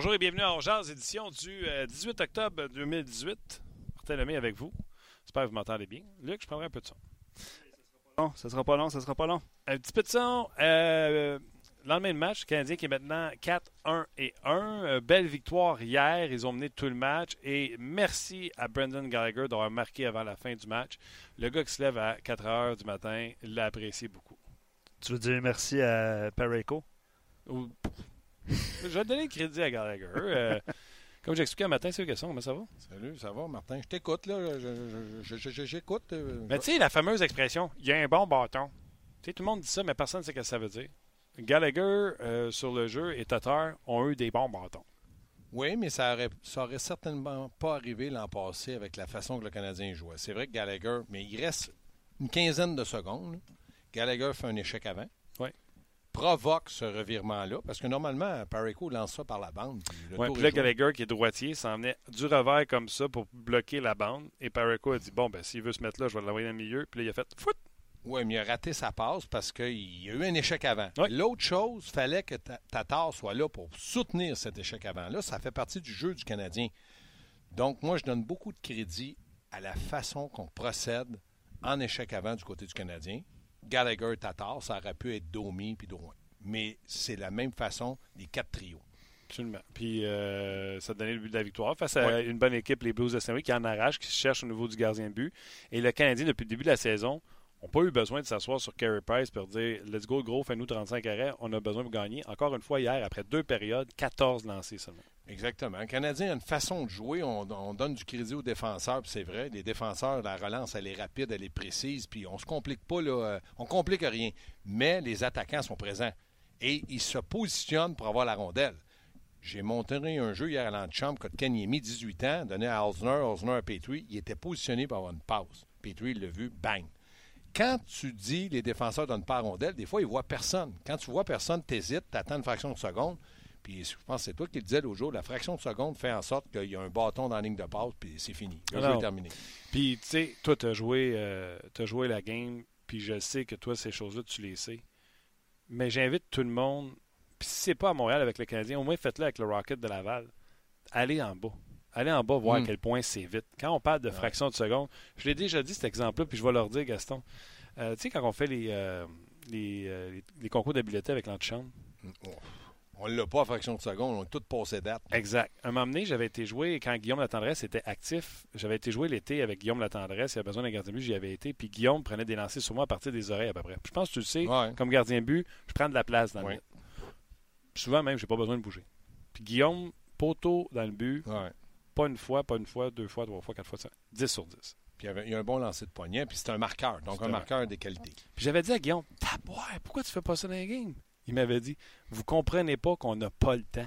Bonjour et bienvenue à Orgeaz, édition du 18 octobre 2018. Martin Lemay avec vous. J'espère que vous m'entendez bien. Luc, je prendrai un peu de son. Non, ça sera pas long, ça sera pas long. Un petit peu de son. Euh, lendemain de match, le Canadien qui est maintenant 4-1 et 1. Euh, belle victoire hier. Ils ont mené tout le match. Et merci à Brendan Gallagher d'avoir marqué avant la fin du match. Le gars qui se lève à 4 heures du matin l'a apprécié beaucoup. Tu veux dire merci à Pareco? Je vais donner le crédit à Gallagher. Euh, comme j'expliquais un matin, c'est une question. Comment ça va? Salut, ça va, Martin? Je t'écoute, là. J'écoute. Euh, mais tu sais, la fameuse expression, il y a un bon bâton. Tu sais, tout le monde dit ça, mais personne ne sait ce que ça veut dire. Gallagher, euh, sur le jeu, et Tatar ont eu des bons bâtons. Oui, mais ça aurait, ça aurait certainement pas arrivé l'an passé avec la façon que le Canadien jouait. C'est vrai que Gallagher, mais il reste une quinzaine de secondes. Gallagher fait un échec avant. Provoque ce revirement-là, parce que normalement, Parico lance ça par la bande. Oui, puis là, Gallagher, qui est droitier, s'en venait du revers comme ça pour bloquer la bande. Et Parico a dit Bon, ben, s'il veut se mettre là, je vais l'envoyer dans le milieu. Puis là, il a fait Foot oui, mais il a raté sa passe parce qu'il y a eu un échec avant. L'autre chose, il fallait que Tatar soit là pour soutenir cet échec avant-là. Ça fait partie du jeu du Canadien. Donc, moi, je donne beaucoup de crédit à la façon qu'on procède en échec avant du côté du Canadien. Gallagher, Tatar, ça aurait pu être Domi puis Drouin. Mais c'est la même façon des quatre trios. Absolument. Puis euh, ça a donné le but de la victoire face à une bonne équipe, les Blues de Saint-Louis, qui en arrache, qui se cherche au niveau du gardien de but. Et le Canadien, depuis le début de la saison, n'ont pas eu besoin de s'asseoir sur Carey Price pour dire Let's go, gros, fais-nous 35 arrêts, on a besoin de gagner. Encore une fois, hier, après deux périodes, 14 lancés seulement. Exactement. Le Canadien a une façon de jouer. On, donne du crédit aux défenseurs, c'est vrai. Les défenseurs, la relance, elle est rapide, elle est précise, puis on se complique pas, là. Euh, on complique rien. Mais les attaquants sont présents. Et ils se positionnent pour avoir la rondelle. J'ai monté un jeu hier à l'antichambre, Kotkaniemi, 18 ans, donné à Osner, Osner à Petrie. Il était positionné pour avoir une pause. Petrie l'a vu, bang quand tu dis les défenseurs donnent pas rondelle, des fois, ils voient personne. Quand tu vois personne, tu hésites, tu attends une fraction de seconde. Puis je pense que c'est toi qui le disais l'autre jour, la fraction de seconde fait en sorte qu'il y a un bâton dans la ligne de passe, puis c'est fini. Le jeu est terminé. Puis, tu sais, toi, tu as, joué, euh, joué la game, puis je sais que toi, ces choses-là, tu les sais. Mais j'invite tout le monde, puis si c'est pas à Montréal avec le Canadien, au moins faites-le avec le Rocket de Laval. Allez en bas. Allez en bas voir à hmm. quel point c'est vite. Quand on parle de fractions de seconde, je l'ai déjà dit cet exemple-là, puis je vais leur dire, Gaston. Euh, tu sais, quand on fait les, euh, euh, les, concours d'habileté avec l'antichambre, hmm. oh. On ne l'a pas à fraction de seconde, on a tout passé date. Exact. Un moment donné, j'avais été joué, quand Guillaume Latendresse était actif, j'avais été joué l'été avec Guillaume Latendresse, il avait besoin d'un gardien de but, j'y avais été, puis Guillaume prenait des lancers sur moi à partir des oreilles à peu près. je pense que tu le sais, comme gardien de but, je prends de la place dans le but. Souvent même, j'ai pas besoin de bouger. Puis Guillaume, poteau dans le but, pas une fois, pas une fois, deux fois, trois fois, quatre fois, 10 sur 10. Puis il y, a un bon lancer de poignet, puis c'est un marqueur, donc un marqueur des qualités. Puis j'avais dit à Guillaume, pourquoi tu fais pas ça dans les games? Il m'avait dit, vous comprenez pas qu'on n'a pas le temps.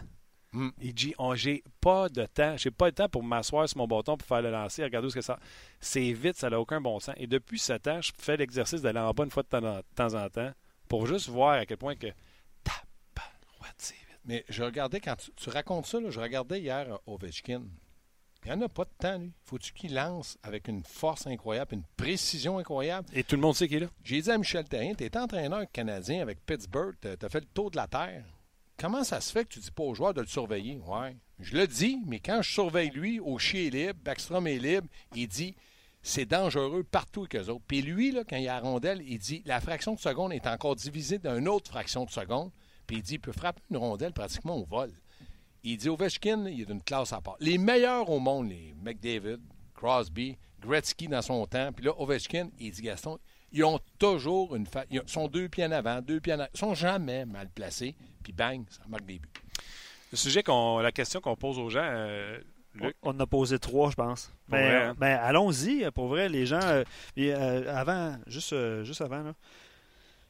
Hmm. Il dit, j'ai pas de temps, j'ai pas le temps pour m'asseoir sur mon bâton pour faire le lancer. Regardez ce que ça. C'est vite, ça n'a aucun bon sens. Et depuis ce temps, je fais l'exercice d'aller en bas une fois de temps en temps pour juste voir à quel point que. vite. Mais je regardais quand tu, racontes ça, je regardais hier Ovechkin. Il n'y en a pas de temps, lui. Faut-tu qu'il lance avec une force incroyable, une précision incroyable? Et tout le monde sait qu'il est là. J'ai dit à Michel Terrien, tu es entraîneur canadien avec Pittsburgh, tu as fait le tour de la Terre. Comment ça se fait que tu dis pas aux joueurs de le surveiller? Ouais. Je le dis, mais quand je surveille lui, au chien est libre, Backstrom est libre, il dit c'est dangereux partout avec eux autres. Puis lui, là, quand il y a la rondelle, il dit la fraction de seconde est encore divisée d'une autre fraction de seconde. Puis il dit il peut frapper une rondelle pratiquement au vol. Il dit Ovechkin, il est d'une classe à part. Les meilleurs au monde, les McDavid, Crosby, Gretzky dans son temps, puis là, Ovechkin, il dit Gaston, ils ont toujours une fa... Ils sont deux pieds en avant, deux pieds en avant. Ils sont jamais mal placés, puis bang, ça marque des buts. Le sujet, qu'on, la question qu'on pose aux gens, euh, On en a posé trois, je pense. Mais, hein? ben, allons-y, pour vrai, les gens. Euh, euh, avant, juste, juste avant, là,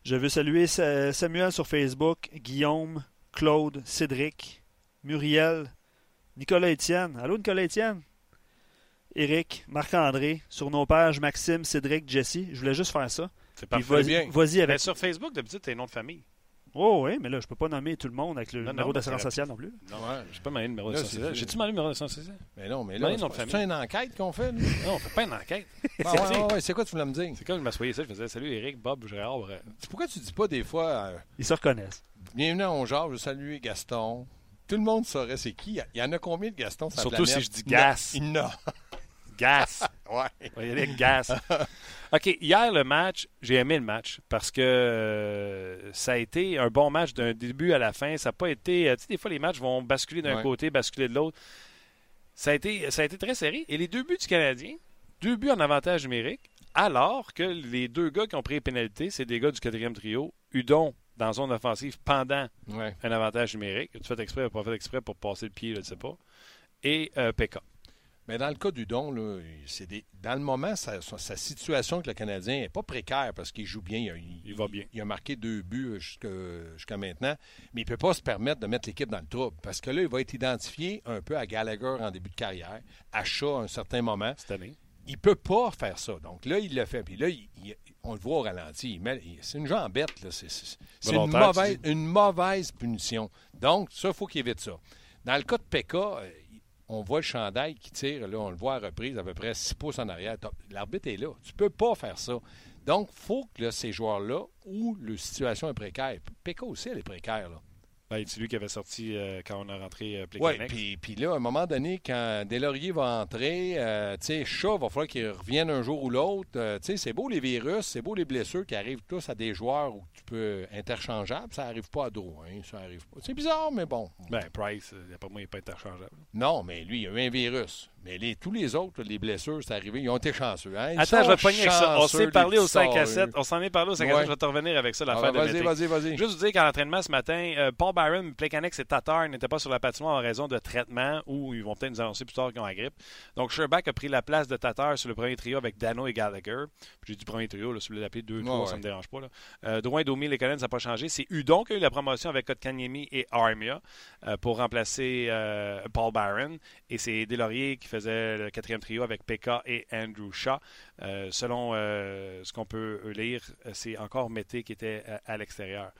je veux saluer Samuel sur Facebook, Guillaume, Claude, Cédric, Muriel, Nicolas Étienne. Allô, Nicolas Étienne? Eric, Marc-André, sur nos pages, Maxime, Cédric, Jesse. Je voulais juste faire ça. C'est parfait. Vas-y, vas-y avec. Mais sur Facebook, d'habitude, t'as nom de famille. Oh oui, mais là, je peux pas nommer tout le monde avec le numéro d'assurance sociale non plus. Non, ouais, j'ai pas le numéro d'assurance sociale. J'ai-tu le numéro d'assurance sociale? Mais non, mais là, c'est une enquête qu'on fait. Non, on fait pas une enquête. Ah, ouais, c'est quoi tu voulais me dire? C'est quand je m'assoyais ça, je faisais Salut Eric, Bob, Gérard. Pourquoi tu dis pas des fois. Euh, Ils se reconnaissent. Bienvenue à On je veux saluer Gaston. Tout le monde saurait c'est qui. Il y en a combien de Gaston Surtout si je dis gas. Il n'a. Gas. ouais. On va y aller avec gas. OK, hier, le match, j'ai aimé le match parce que euh, ça a été un bon match d'un début à la fin. Ça n'a pas été. Euh, tu sais, des fois, les matchs vont basculer d'un Ouais. côté, basculer de l'autre. Ça a, été, ça a été très serré. Et les deux buts du Canadien, deux buts en avantage numérique, alors que les deux gars qui ont pris les pénalités, c'est des gars du quatrième trio. Udon dans zone offensive pendant Ouais. un avantage numérique. Tu fait exprès ou pas fait exprès pour passer le pied, je ne sais pas. Et euh, PK. Mais dans le cas du don, là, c'est des... dans le moment, sa, situation avec le Canadien n'est pas précaire parce qu'il joue bien. Il, a- Il va bien. Il a marqué deux buts jusque- jusqu'à maintenant, mais il ne peut pas se permettre de mettre l'équipe dans le trouble parce que là, il va être identifié un peu à Gallagher en début de carrière, à Shaw à un certain moment. cette année. Il peut pas faire ça. Donc là, il le fait. Puis là, il- on le voit au ralenti. C'est une jambette. là. C'est une mauvaise, une mauvaise punition. Donc, ça, il faut qu'il évite ça. Dans le cas de Pekka, euh, on voit le chandail qui tire. Là, on le voit à reprise à peu près 6 pouces en arrière. L'arbitre est là. Tu peux pas faire ça. Donc, il faut que là, ces joueurs-là, où la situation est précaire, Pekka aussi, elle est précaire. Là. Ben, c'est lui qui avait sorti euh, quand on a rentré euh, Oui, puis, puis là, à un moment donné, quand Delaurier va entrer, euh, tu sais, Shaw, va falloir qu'il revienne un jour ou l'autre. Euh, tu sais, c'est beau les virus, c'est beau les blessures qui arrivent tous à des joueurs où tu peux interchangeable. Ça arrive pas à Drouin, ça arrive pas. C'est bizarre, mais bon. Ben, Price, d'après moi, il n'est pas interchangeable. Non, mais lui, il a eu un virus. Mais les, tous les autres, les blessures, c'est arrivé, ils ont été chanceux. Hein? Attends, je vais te pogner avec ça. On s'est parlé au 5 à petits 7. sorts, On s'en est parlé au 5 à 7. Ouais. Je vais te revenir avec ça, l'affaire Ah, de vas-y, vas-y, vas-y. Juste vous dire qu'à l'entraînement ce matin, euh, Paul Byron, Plekanec et Tatar n'étaient pas sur la patinoire en raison de traitement ou ils vont peut-être nous annoncer plus tard qu'ils ont la grippe. Donc Sherbach a pris la place de Tatar sur le premier trio avec Dano et Gallagher. J'ai dit premier trio, là, si vous voulez l'appeler deux, Ouais, trois, ça ouais. ne me dérange pas. Là. Euh, Drouin, Domi, Lekonen, ça n'a pas changé. C'est Udon qui a eu la promotion avec Kotkaniemi et Armia euh, pour remplacer euh, Paul Byron. Et c'est Delaurier qui faisait le quatrième trio avec Pekka et Andrew Shaw. Euh, selon euh, ce qu'on peut lire, euh, c'est encore Mété qui était à l'extérieur.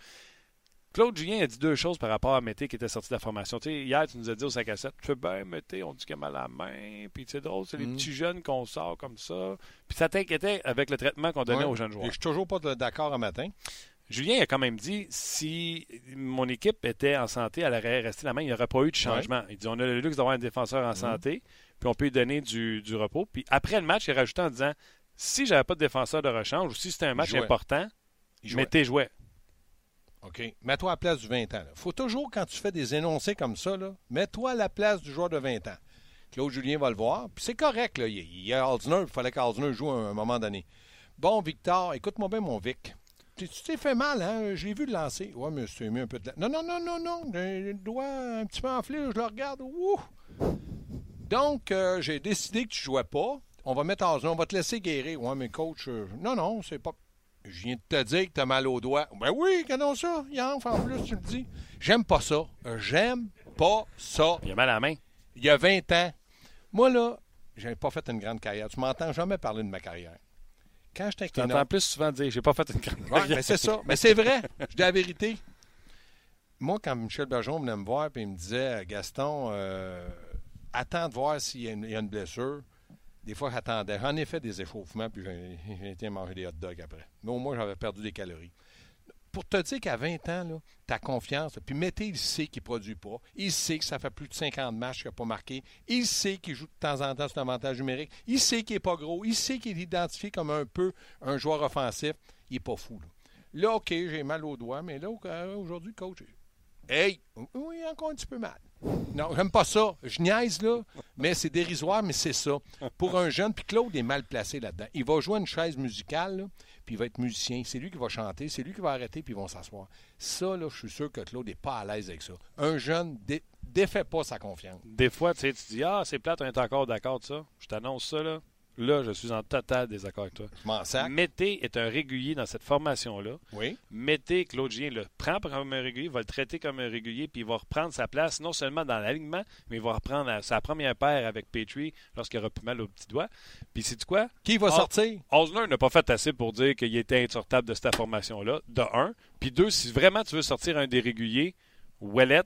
Claude Julien a dit deux choses par rapport à Mété qui était sorti de la formation. Tu sais, hier, tu nous as dit au 5 à 7, tu fais bien, Mété, on dit qu'il a mal à la main, puis c'est drôle, c'est les Mm. petits jeunes qu'on sort comme ça. Puis ça t'inquiétait avec le traitement qu'on donnait Ouais. aux jeunes joueurs. Je suis toujours pas d'accord un matin. Julien a quand même dit si mon équipe était en santé, elle aurait resté la main, il n'y aurait pas eu de changement. Il dit on a le luxe d'avoir un défenseur en Mhm. santé, puis on peut lui donner du, du repos. Puis après le match, il rajouté en disant si j'avais pas de défenseur de rechange ou si c'était un match jouait. important, je mettais jouet. OK. Mets-toi à la place du 20 ans. Il faut toujours, quand tu fais des énoncés comme ça, mets-toi à la place du joueur de 20 ans. Claude Julien va le voir. Puis c'est correct. Là. Il y a Aldner. Il fallait qu'Aldner joue à un moment donné. Bon, Victor, écoute-moi bien, mon Vic. Tu t'es fait mal, hein? Je l'ai vu le lancer. Ouais, mais tu mis un peu de... Non, non, non, non, non. Le le doigt un petit peu enflé, je le regarde. Ouh! Donc, euh, j'ai décidé que tu jouais pas. On va mettre Aldner. On va te laisser guérir. Ouais, mais coach... euh, Non, non, c'est pas... Je viens de te dire que t'as mal au doigt. Ben oui, regardons ça. Yann, en plus, tu le dis. J'aime pas ça. J'aime pas ça. Il a mal à la main. Il y a 20 ans. Moi, là, j'ai pas fait une grande carrière. Tu m'entends jamais parler de ma carrière. Quand j'étais avec Tu les entends plus souvent dire j'ai pas fait une grande Ouais, mais c'est ça. Mais c'est vrai. Je dis la vérité. Moi, quand Michel Bergeron venait me voir et il me disait Gaston, euh, attends de voir s'il y, a une- blessure. Des fois, j'attendais. J'en ai fait des échauffements, puis j'ai été manger des hot dogs après. Mais au moins, j'avais perdu des calories. Pour te dire qu'à 20 ans, ta confiance, puis Mété, il sait qu'il ne produit pas. Il sait que ça fait plus de 50 matchs qu'il n'a pas marqué. Il sait qu'il joue de temps en temps sur l'avantage numérique. Il sait qu'il n'est pas gros. Il sait qu'il est identifié comme un peu un joueur offensif. Il n'est pas fou. Là. Là, OK, j'ai mal au doigt, mais là, euh, aujourd'hui, coach, hey, oui, encore un petit peu mal. Non, j'aime pas ça. Je niaise, là, mais c'est dérisoire, mais c'est ça. Pour un jeune, puis Claude est mal placé là-dedans. Il va jouer une chaise musicale, puis il va être musicien. C'est lui qui va chanter, c'est lui qui va arrêter, puis ils vont s'asseoir. Ça, là, je suis sûr que Claude n'est pas à l'aise avec ça. Un jeune dé- défait pas sa confiance. Des fois, tu sais, tu dis Ah, c'est plate, on est encore d'accord de ça. Je t'annonce ça, là. Là, je suis en total désaccord avec toi. Je. Mété est un régulier dans cette formation-là. Oui. Mété, Claude Gien le prend comme un régulier, va le traiter comme un régulier, puis il va reprendre sa place, non seulement dans l'alignement, mais il va reprendre sa première paire avec Petrie lorsqu'il aura plus mal au petit doigt. Puis c'est quoi? Qui va Ah. sortir? Osner n'a pas fait assez pour dire qu'il était insortable de cette formation-là, de un. Puis deux, si vraiment tu veux sortir un des réguliers, Ouellet,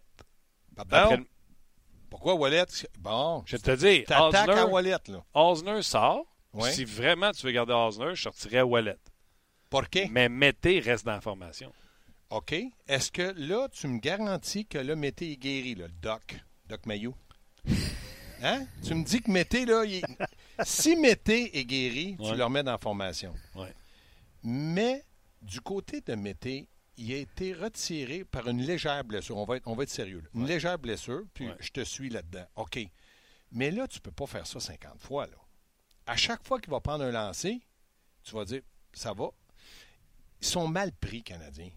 Pardon? après Pourquoi Wallet? Bon, je vais te dire, t'attaques à Wallet, là. Osner sort. Si vraiment tu veux garder Osner, je sortirais Ouellet. Pour qué? Mais Mété reste dans la formation. OK. Est-ce que là, tu me garantis que là, Mété est guéri, là, le Doc, Doc Mayou? Hein? Tu me dis que Mété, là, il... si Mété est guéri, tu le remets dans la formation. Ouais. Mais du côté de Mété, il a été retiré par une légère blessure. On va être, on va être sérieux. là. Une Ouais. légère blessure, puis Ouais. je te suis là-dedans. OK. Mais là, tu peux pas faire ça 50 fois. Là. À chaque fois qu'il va prendre un lancer, tu vas dire, ça va. Ils sont mal pris, Canadiens.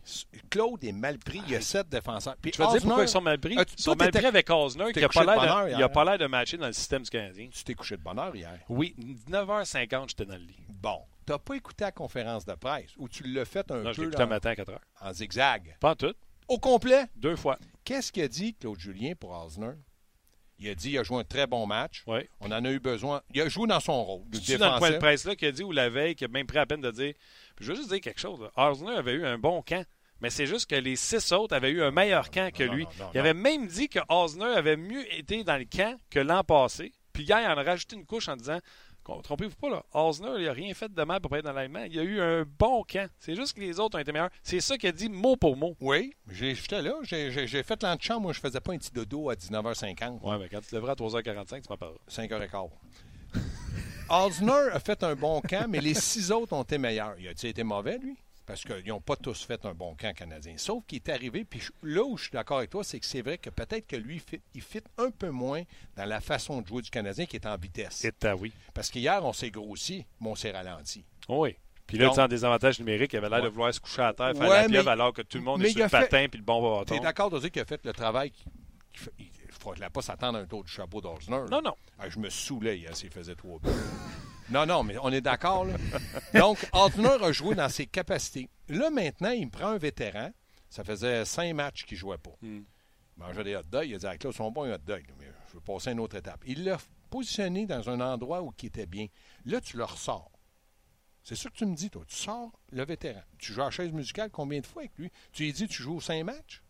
Claude est mal pris. Il y a sept défenseurs. Puis Tu vas dire pourquoi ils sont mal pris? Ils sont mal pris avec Osner, qui n'a couché pas l'air de, hier. il a pas l'air de matcher dans le système du Canadien. Tu t'es couché de bonheur hier. Oui, 9h50, j'étais dans le lit. Bon. Tu n'as pas écouté la conférence de presse ou tu l'as fait un Non, peu matin à 4h. en zigzag? Pas en tout. Au complet? Deux fois. Qu'est-ce qu'a dit Claude Julien pour Osner? Il a dit qu'il a joué un très bon match. Oui. On en a eu besoin. Il a joué dans son rôle. C'est dans le point de défensif. presse-là qui a dit, ou la veille, qui a même pris la peine de dire. Puis je veux juste dire quelque chose. là. Osner avait eu un bon camp. Mais c'est juste que les six autres avaient eu un meilleur camp que non, lui. non, non, il avait même dit que Osner avait mieux été dans le camp que l'an passé. Puis hier, il en a rajouté une couche en disant Trompez-vous pas, là. Osner, il n'a rien fait de mal pour pas être dans l'allemand. Il a eu un bon camp. C'est juste que les autres ont été meilleurs. C'est ça qu'il a dit mot pour mot. Oui, j'étais là. J'ai fait l'antichambre. Moi, je faisais pas un petit dodo à 19h50. Ouais, mais quand tu devrais à 3h45, tu m'en parles. 5h15. Osner a fait un bon camp, mais les six autres ont été meilleurs. Il a-t-il été mauvais, lui? Parce qu'ils n'ont pas tous fait un bon camp canadien. Sauf qu'il est arrivé, puis là où je suis d'accord avec toi, c'est que c'est vrai que peut-être que lui, il fit un peu moins dans la façon de jouer du Canadien qui est en vitesse. C'est à oui. Parce qu'hier, on s'est grossi, mais on s'est ralenti. Oui. Puis là, tu sais, en désavantage numérique, il avait l'air Ouais. de vouloir se coucher à terre, faire Ouais, la pieuvre, mais- alors que tout le monde est sur le fait- patin puis le bon Tu es bâton. d'accord de dire qu'il a fait le travail fait- il ne faudrait pas s'attendre à un tour du chapeau d'Osner. Non, non. Ah, je me saoulais hier s'il faisait trois buts. non, non, mais on est d'accord. là. Donc, Altner a joué dans ses capacités. Là, maintenant, il me prend un vétéran. Ça faisait cinq matchs qu'il ne jouait pas. Hmm. Il mangeait des hot dogs. Il a dit ah, Claude, ils sont bons les hot dogs, mais je veux passer à une autre étape. Il l'a positionné dans un endroit où il était bien. Là, tu le ressors. C'est ça que tu me dis, toi. Tu sors le vétéran. Tu joues à la chaise musicale combien de fois avec lui? Tu lui dis tu joues aux cinq matchs?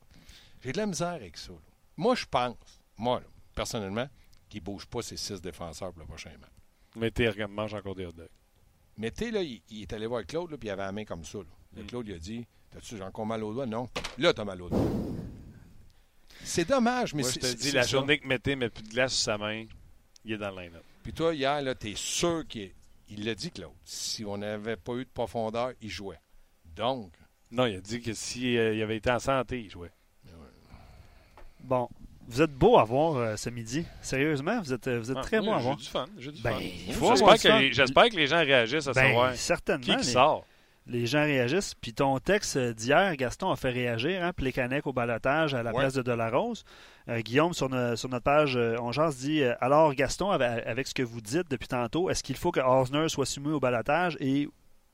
J'ai de la misère avec ça. là. Moi, je pense, moi, là, personnellement, qu'il ne bouge pas ses six défenseurs pour le prochain match. Mais t'es regarde, mange encore des hot dogs. Mais tu sais, là, il, il est allé voir Claude, là, puis il avait la main comme ça. là. Mm. Claude, il a dit T'as-tu encore mal au doigt Non. Là, t'as mal au doigt. C'est dommage, mais Moi, je c'est. te c'est- dis, c'est la ça. journée que Mété met plus de glace sur sa main, il est dans le line-up. Puis toi, hier, là, t'es sûr qu'il est- il l'a dit, Claude. Si on n'avait pas eu de profondeur, il jouait. Donc, Non, il a dit que s'il avait été en santé, il jouait. Bon, vous êtes beau à voir euh, ce midi. Sérieusement, vous êtes, euh, vous êtes Ah, très oui, beau à J'ai voir. du fun. J'ai du Ben, fun. J'espère du que, fun. les- j'espère que les gens réagissent à Ben, savoir certainement. qui, qui les, sort? les gens réagissent. Puis ton texte d'hier, Gaston, a fait réagir. Hein, Plekanec au balotage à la Ouais. place de Delarose. Euh, Guillaume, sur, sur notre page, euh, on jase dit euh, Alors, Gaston, avec, avec ce que vous dites depuis tantôt, est-ce qu'il faut que Osner soit soumis au balotage et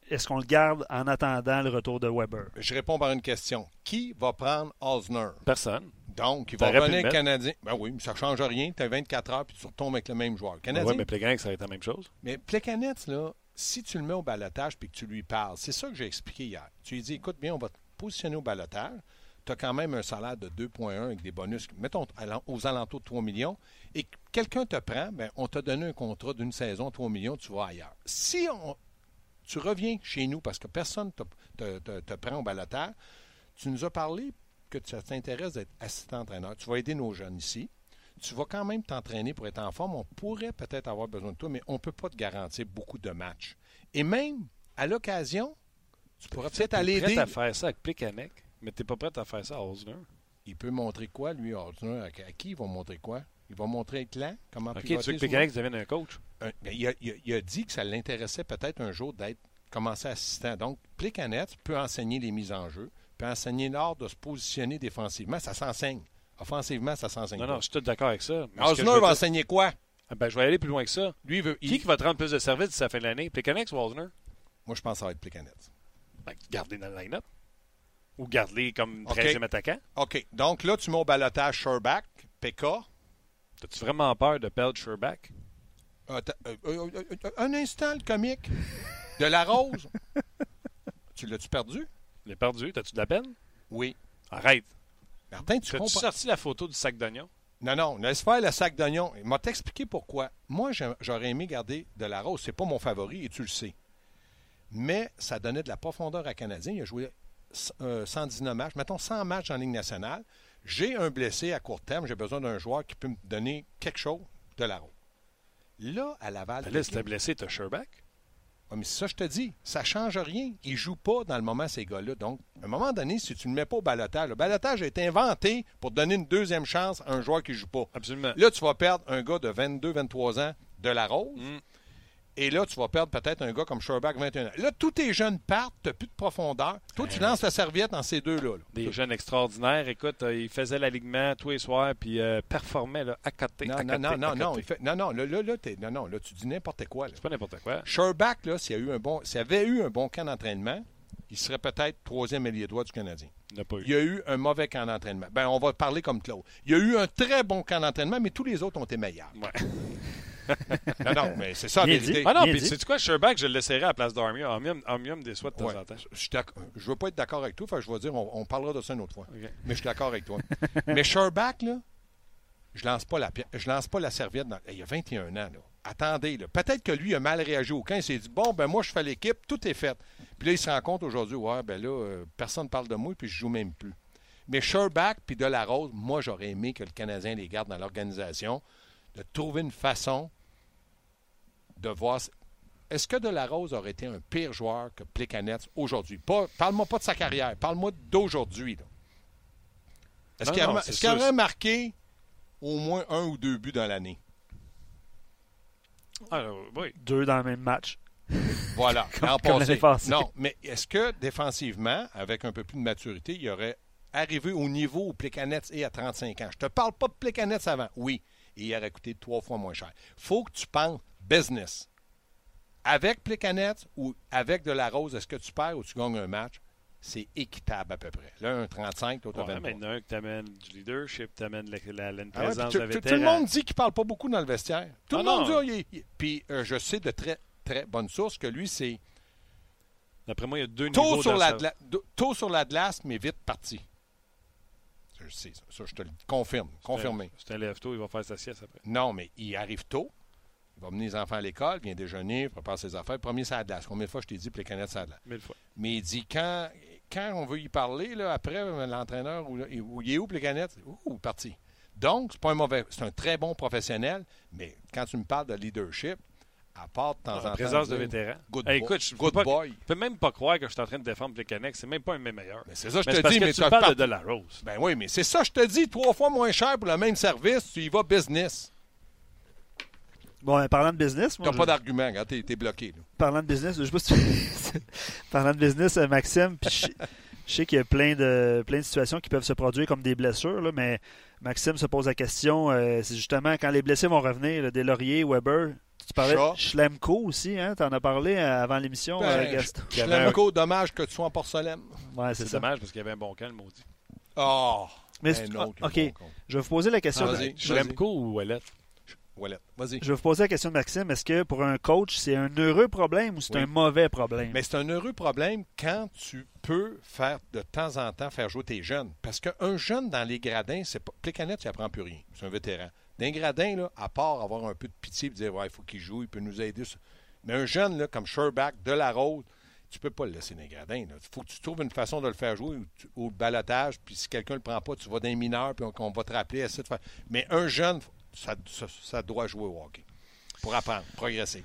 est-ce qu'on le garde en attendant le retour de Weber? Je réponds par une question. Qui va prendre Osner Personne. Donc, il va revenir. Canadien. Ben oui, mais ça ne change rien. Tu as 24 heures, puis tu retombes avec le même joueur. Canadien. Oui, mais Plekanec, ça va être la même chose. Mais Plekanec, là, si tu le mets au balotage puis que tu lui parles, c'est ça que j'ai expliqué hier. Tu lui dis, écoute bien, on va te positionner au balotage. Tu as quand même un salaire de 2,1 avec des bonus, mettons aux alentours de 3 millions, et que quelqu'un te prend, ben, on t'a donné un contrat d'une saison, 3 millions, tu vas ailleurs. Si on- tu reviens chez nous parce que personne te, te- te- te prend au balotage, tu nous as parlé que ça t'intéresse d'être assistant-entraîneur. Tu vas aider nos jeunes ici. Tu vas quand même t'entraîner pour être en forme. On pourrait peut-être avoir besoin de toi, mais on ne peut pas te garantir beaucoup de matchs. Et même, à l'occasion, tu pourras peut-être aller prêt aider. à faire ça avec Plekanec, mais t'es pas prêt à faire ça à Osner. Il peut montrer quoi, lui, Ordner? À, à qui il va montrer quoi? Il va montrer être lent? Comment OK, tu veux que devienne un coach? Un- ben, il, a, il a- il a dit que ça l'intéressait peut-être un jour d'être commencer assistant. Donc, Plekanec peut enseigner les mises en jeu, peut enseigner l'art de se positionner défensivement. Ça s'enseigne. Offensivement, ça s'enseigne. Non, pas. non, je suis tout d'accord avec ça. Osner va enseigner quoi? Ah, Ben, je vais aller plus loin que ça. Lui, il veut. Qui il- qui va te rendre plus de services d'ici la fin de l'année? Plekanec ou Osner? Moi, je pense que ça va être Plekanec. Ben, garde-les dans le line-up. Ou garde-les comme OK. 13e attaquant. OK. Donc là, tu mets au balotage Sherback, PK. T'as-tu vraiment peur de perdre Sherback? Euh, euh, euh, euh, un instant, le comique. De la rose. tu l'as-tu perdu? Je l'ai perdu. T'as-tu de la peine? Oui. Arrête. Martin, tu T'as-tu comprends? sorti la photo du sac d'oignon? Non, non, laisse faire le sac d'oignon. Il m'a t'expliqué pourquoi. Moi, j'aurais aimé garder de la rose. C'est pas mon favori et tu le sais. Mais ça donnait de la profondeur à Canadien. Il a joué 119 matchs, mettons 100 matchs en Ligue nationale, j'ai un blessé à court terme, j'ai besoin d'un joueur qui peut me donner quelque chose de la route. Là, à Laval. Ben là, si t'es blessé, t'as Sherback. Mais c'est ça, je te dis. Ça ne change rien. Ils ne jouent pas dans le moment, ces gars-là. Donc, à un moment donné, si tu ne le mets pas au balotage, le balotage a été inventé pour donner une deuxième chance à un joueur qui ne joue pas. Absolument. Là, tu vas perdre un gars de 22, 23 ans de la Rose. Mm. Et là, tu vas perdre peut-être un gars comme Sherback, 21 ans. Là, tous tes jeunes partent, tu n'as plus de profondeur. Toi, tu lances la serviette dans ces deux-là. là. Des jeunes extraordinaires. Écoute, euh, ils faisaient l'alignement tous les soirs, puis euh, performaient là, à côté. Non, à non, côté, non, à non, non, côté. il fait- non, non, là, là, non, non, là, tu dis n'importe quoi. C'est pas n'importe quoi. Sherback, là, s'il y a eu un bon, s'il avait eu un bon camp d'entraînement, il serait peut-être troisième ailier droit du Canadien. Il n'a pas eu. Il y a eu un mauvais camp d'entraînement. Ben, on va parler comme Claude. Il y a eu un très bon camp d'entraînement, mais tous les autres ont été meilleurs. Ouais. Non, non, mais c'est ça Bien vérité. dit. Ah non, puis sais-tu quoi? Sherback, je le laisserais à la place d'Armia. Armia, Armia me déçoit de temps Ouais. en temps. Je je veux pas être d'accord avec toi, je vais dire, on, on parlera de ça une autre fois. Mais je suis d'accord avec toi. mais Sherback, là, je lance pas la je lance pas la serviette. Dans, il y a 21 ans, là. Attendez, là. Peut-être que lui a mal réagi au camp. Il s'est dit, bon, ben moi, je fais l'équipe, tout est fait. Puis là, il se rend compte aujourd'hui, ouais, ben là, euh, personne ne parle de moi, puis je joue même plus. Mais Sherback puis Delarose, moi, j'aurais aimé que le Canadien les garde dans l'organisation, de trouver une façon de voir. Est-ce que Delarose aurait été un pire joueur que Plekanec aujourd'hui? Parle-moi pas de sa carrière, parle-moi d'aujourd'hui. là. Est-ce qu'il, aurait- marqué au moins un ou deux buts dans l'année? Ah, là, oui. Deux dans le même match. Voilà, Comme- comme passé. Non, mais est-ce que défensivement, avec un peu plus de maturité, il aurait arrivé au niveau où Plekanec est à 35 ans? Je te parle pas de Plekanec avant. Oui, et il aurait coûté trois fois moins cher. faut que tu penses business. Avec Plekanec ou avec de la rose, est-ce que tu perds ou tu gagnes un match? C'est équitable à peu près. L'un un 35, l'autre un Ouais, 23. mais il y en a un qui t'amène du leadership, t'amène la, la, la- Ah ouais, présence de tu- tu- tout, le monde dit qu'il parle pas beaucoup dans le vestiaire. Tout Ah le monde non. dit, il il- puis euh, je sais de très, très bonnes sources que lui, c'est D'après moi, il y a deux tôt niveaux sur, la, sa- tôt sur la glace, mais vite parti. Je sais, ça, ça, je te le confirme. Confirmé. C'est un lève-tôt, il va faire sa sieste après. Non, mais il arrive tôt. Il va mener les enfants à l'école, vient déjeuner, prépare ses affaires. Premier, c'est la glace. Combien de fois je t'ai dit, puis les canettes, c'est la glace? Mille fois. Mais il dit, quand, quand on veut y parler, là, après, l'entraîneur, ou il est où, les canettes? Ouh, parti. Donc, c'est pas un mauvais, c'est un très bon professionnel, mais quand tu me parles de leadership, à part de temps en En temps. présence de vétérans. Good, Hey, boy. écoute, je good pas- boy. Je peux même pas croire que je suis en train de défendre Plekanec. C'est même pas un de mes meilleurs. Mais c'est ça, je Mais te dis, mais tu parles de la Rose. Ben oui, mais c'est ça, je te dis, trois fois moins cher pour le même service, tu y vas business. Bon, ben, parlant de business, moi, T'as je- pas d'argument, regarde, t'es, bloqué. là. parlant de business, je sais pas si tu- parlant de business, euh, Maxime, puis je, je sais qu'il y a plein de, plein de situations qui peuvent se produire comme des blessures, là, mais Maxime se pose la question, euh, c'est justement quand les blessés vont revenir, là, des Laurier, Weber, tu parlais de Schlemko aussi, hein, t'en as parlé euh, avant l'émission, euh, Ben, l'aime encore, dommage que tu sois en porcelaine. Ouais, c'est dommage parce qu'il y avait un bon camp, le maudit. Oh! Mais c'est- autre, ah, ok, bon je vais vous poser la question. Cool ou Wallet? Wallet, vas-y. Je vais vous poser la question de Maxime. Est-ce que pour un coach, c'est un heureux problème ou c'est Oui. un mauvais problème? Mais c'est un heureux problème quand tu peux faire de temps en temps faire jouer tes jeunes. Parce qu'un jeune dans les gradins, c'est pas. Plécanet, tu apprends plus rien. C'est un vétéran. Dans les gradins, là, à part avoir un peu de pitié et dire Ouais, il faut qu'il joue, il peut nous aider. Mais un jeune là, comme Sherback, de la Rose, tu peux pas le laisser dans les gradins. Il faut que tu trouves une façon de le faire jouer au balotage, puis si quelqu'un ne le prend pas, tu vas dans les mineurs, puis on, on va te rappeler, de faire. Mais un jeune, ça, ça- ça doit jouer au hockey pour apprendre, progresser.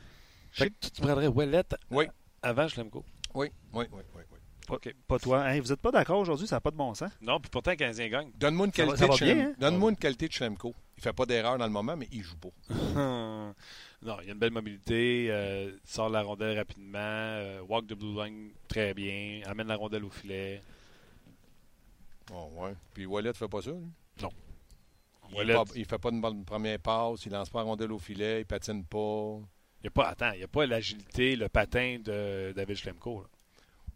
Fait que tu prendrais Wallet Oui, avant Schlemko. oui, oui, oui, oui. oui. OK. Pas toi. Hey, vous n'êtes pas d'accord aujourd'hui? Ça n'a pas de bon sens. Non, puis pourtant, le Canadien gagne. Donne-moi une qualité va de bien, hein? Donne-moi une qualité de Schlemko. Il fait pas d'erreur dans le moment, mais il joue pas. non, il a une belle mobilité, euh, sort la rondelle rapidement, euh, walk the blue line très bien, amène la rondelle au filet. Oh, ouais. Puis Wallet fait pas ça. lui? Il, il fait pas une bonne première passe, il lance pas la rondelle au filet, il patine pas. Il n'y a pas, attends, il n'y a pas l'agilité, le patin de David Schlemko.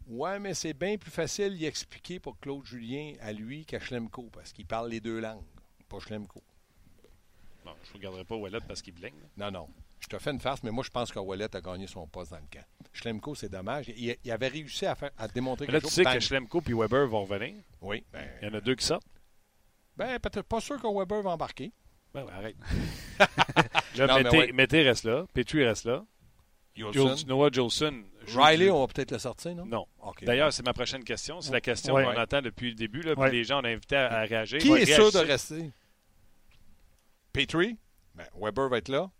Ouais, mais c'est bien plus facile d'y expliquer pour Claude Julien à lui qu'à Schlemko, parce qu'il parle les deux langues, pas Schlemko. Non, je ne regarderai pas Wallet parce qu'il blingue. Non, non. Je te fais une farce, mais moi, je pense que Wallet a gagné son poste dans le camp. Schlemko, c'est dommage. Il, il avait réussi à, faire, à démontrer Mais Là, quelque tu sais que. Schlemko et Weber vont revenir. Oui. Ben, Il y en a deux qui sortent. Ben, peut-être pas sûr que Weber va embarquer. Ben ouais, arrête. là, Non, mais Mété, ouais. Mété reste là. Petrie reste là. Noah Jolson. Riley, on va peut-être le sortir, non? Non. D'ailleurs, c'est ma prochaine question. C'est la question qu'on attend depuis le début. Là, puis les gens ont invité à, réagir. Qui est sûr de rester? Petrie? Ben, Weber va être là.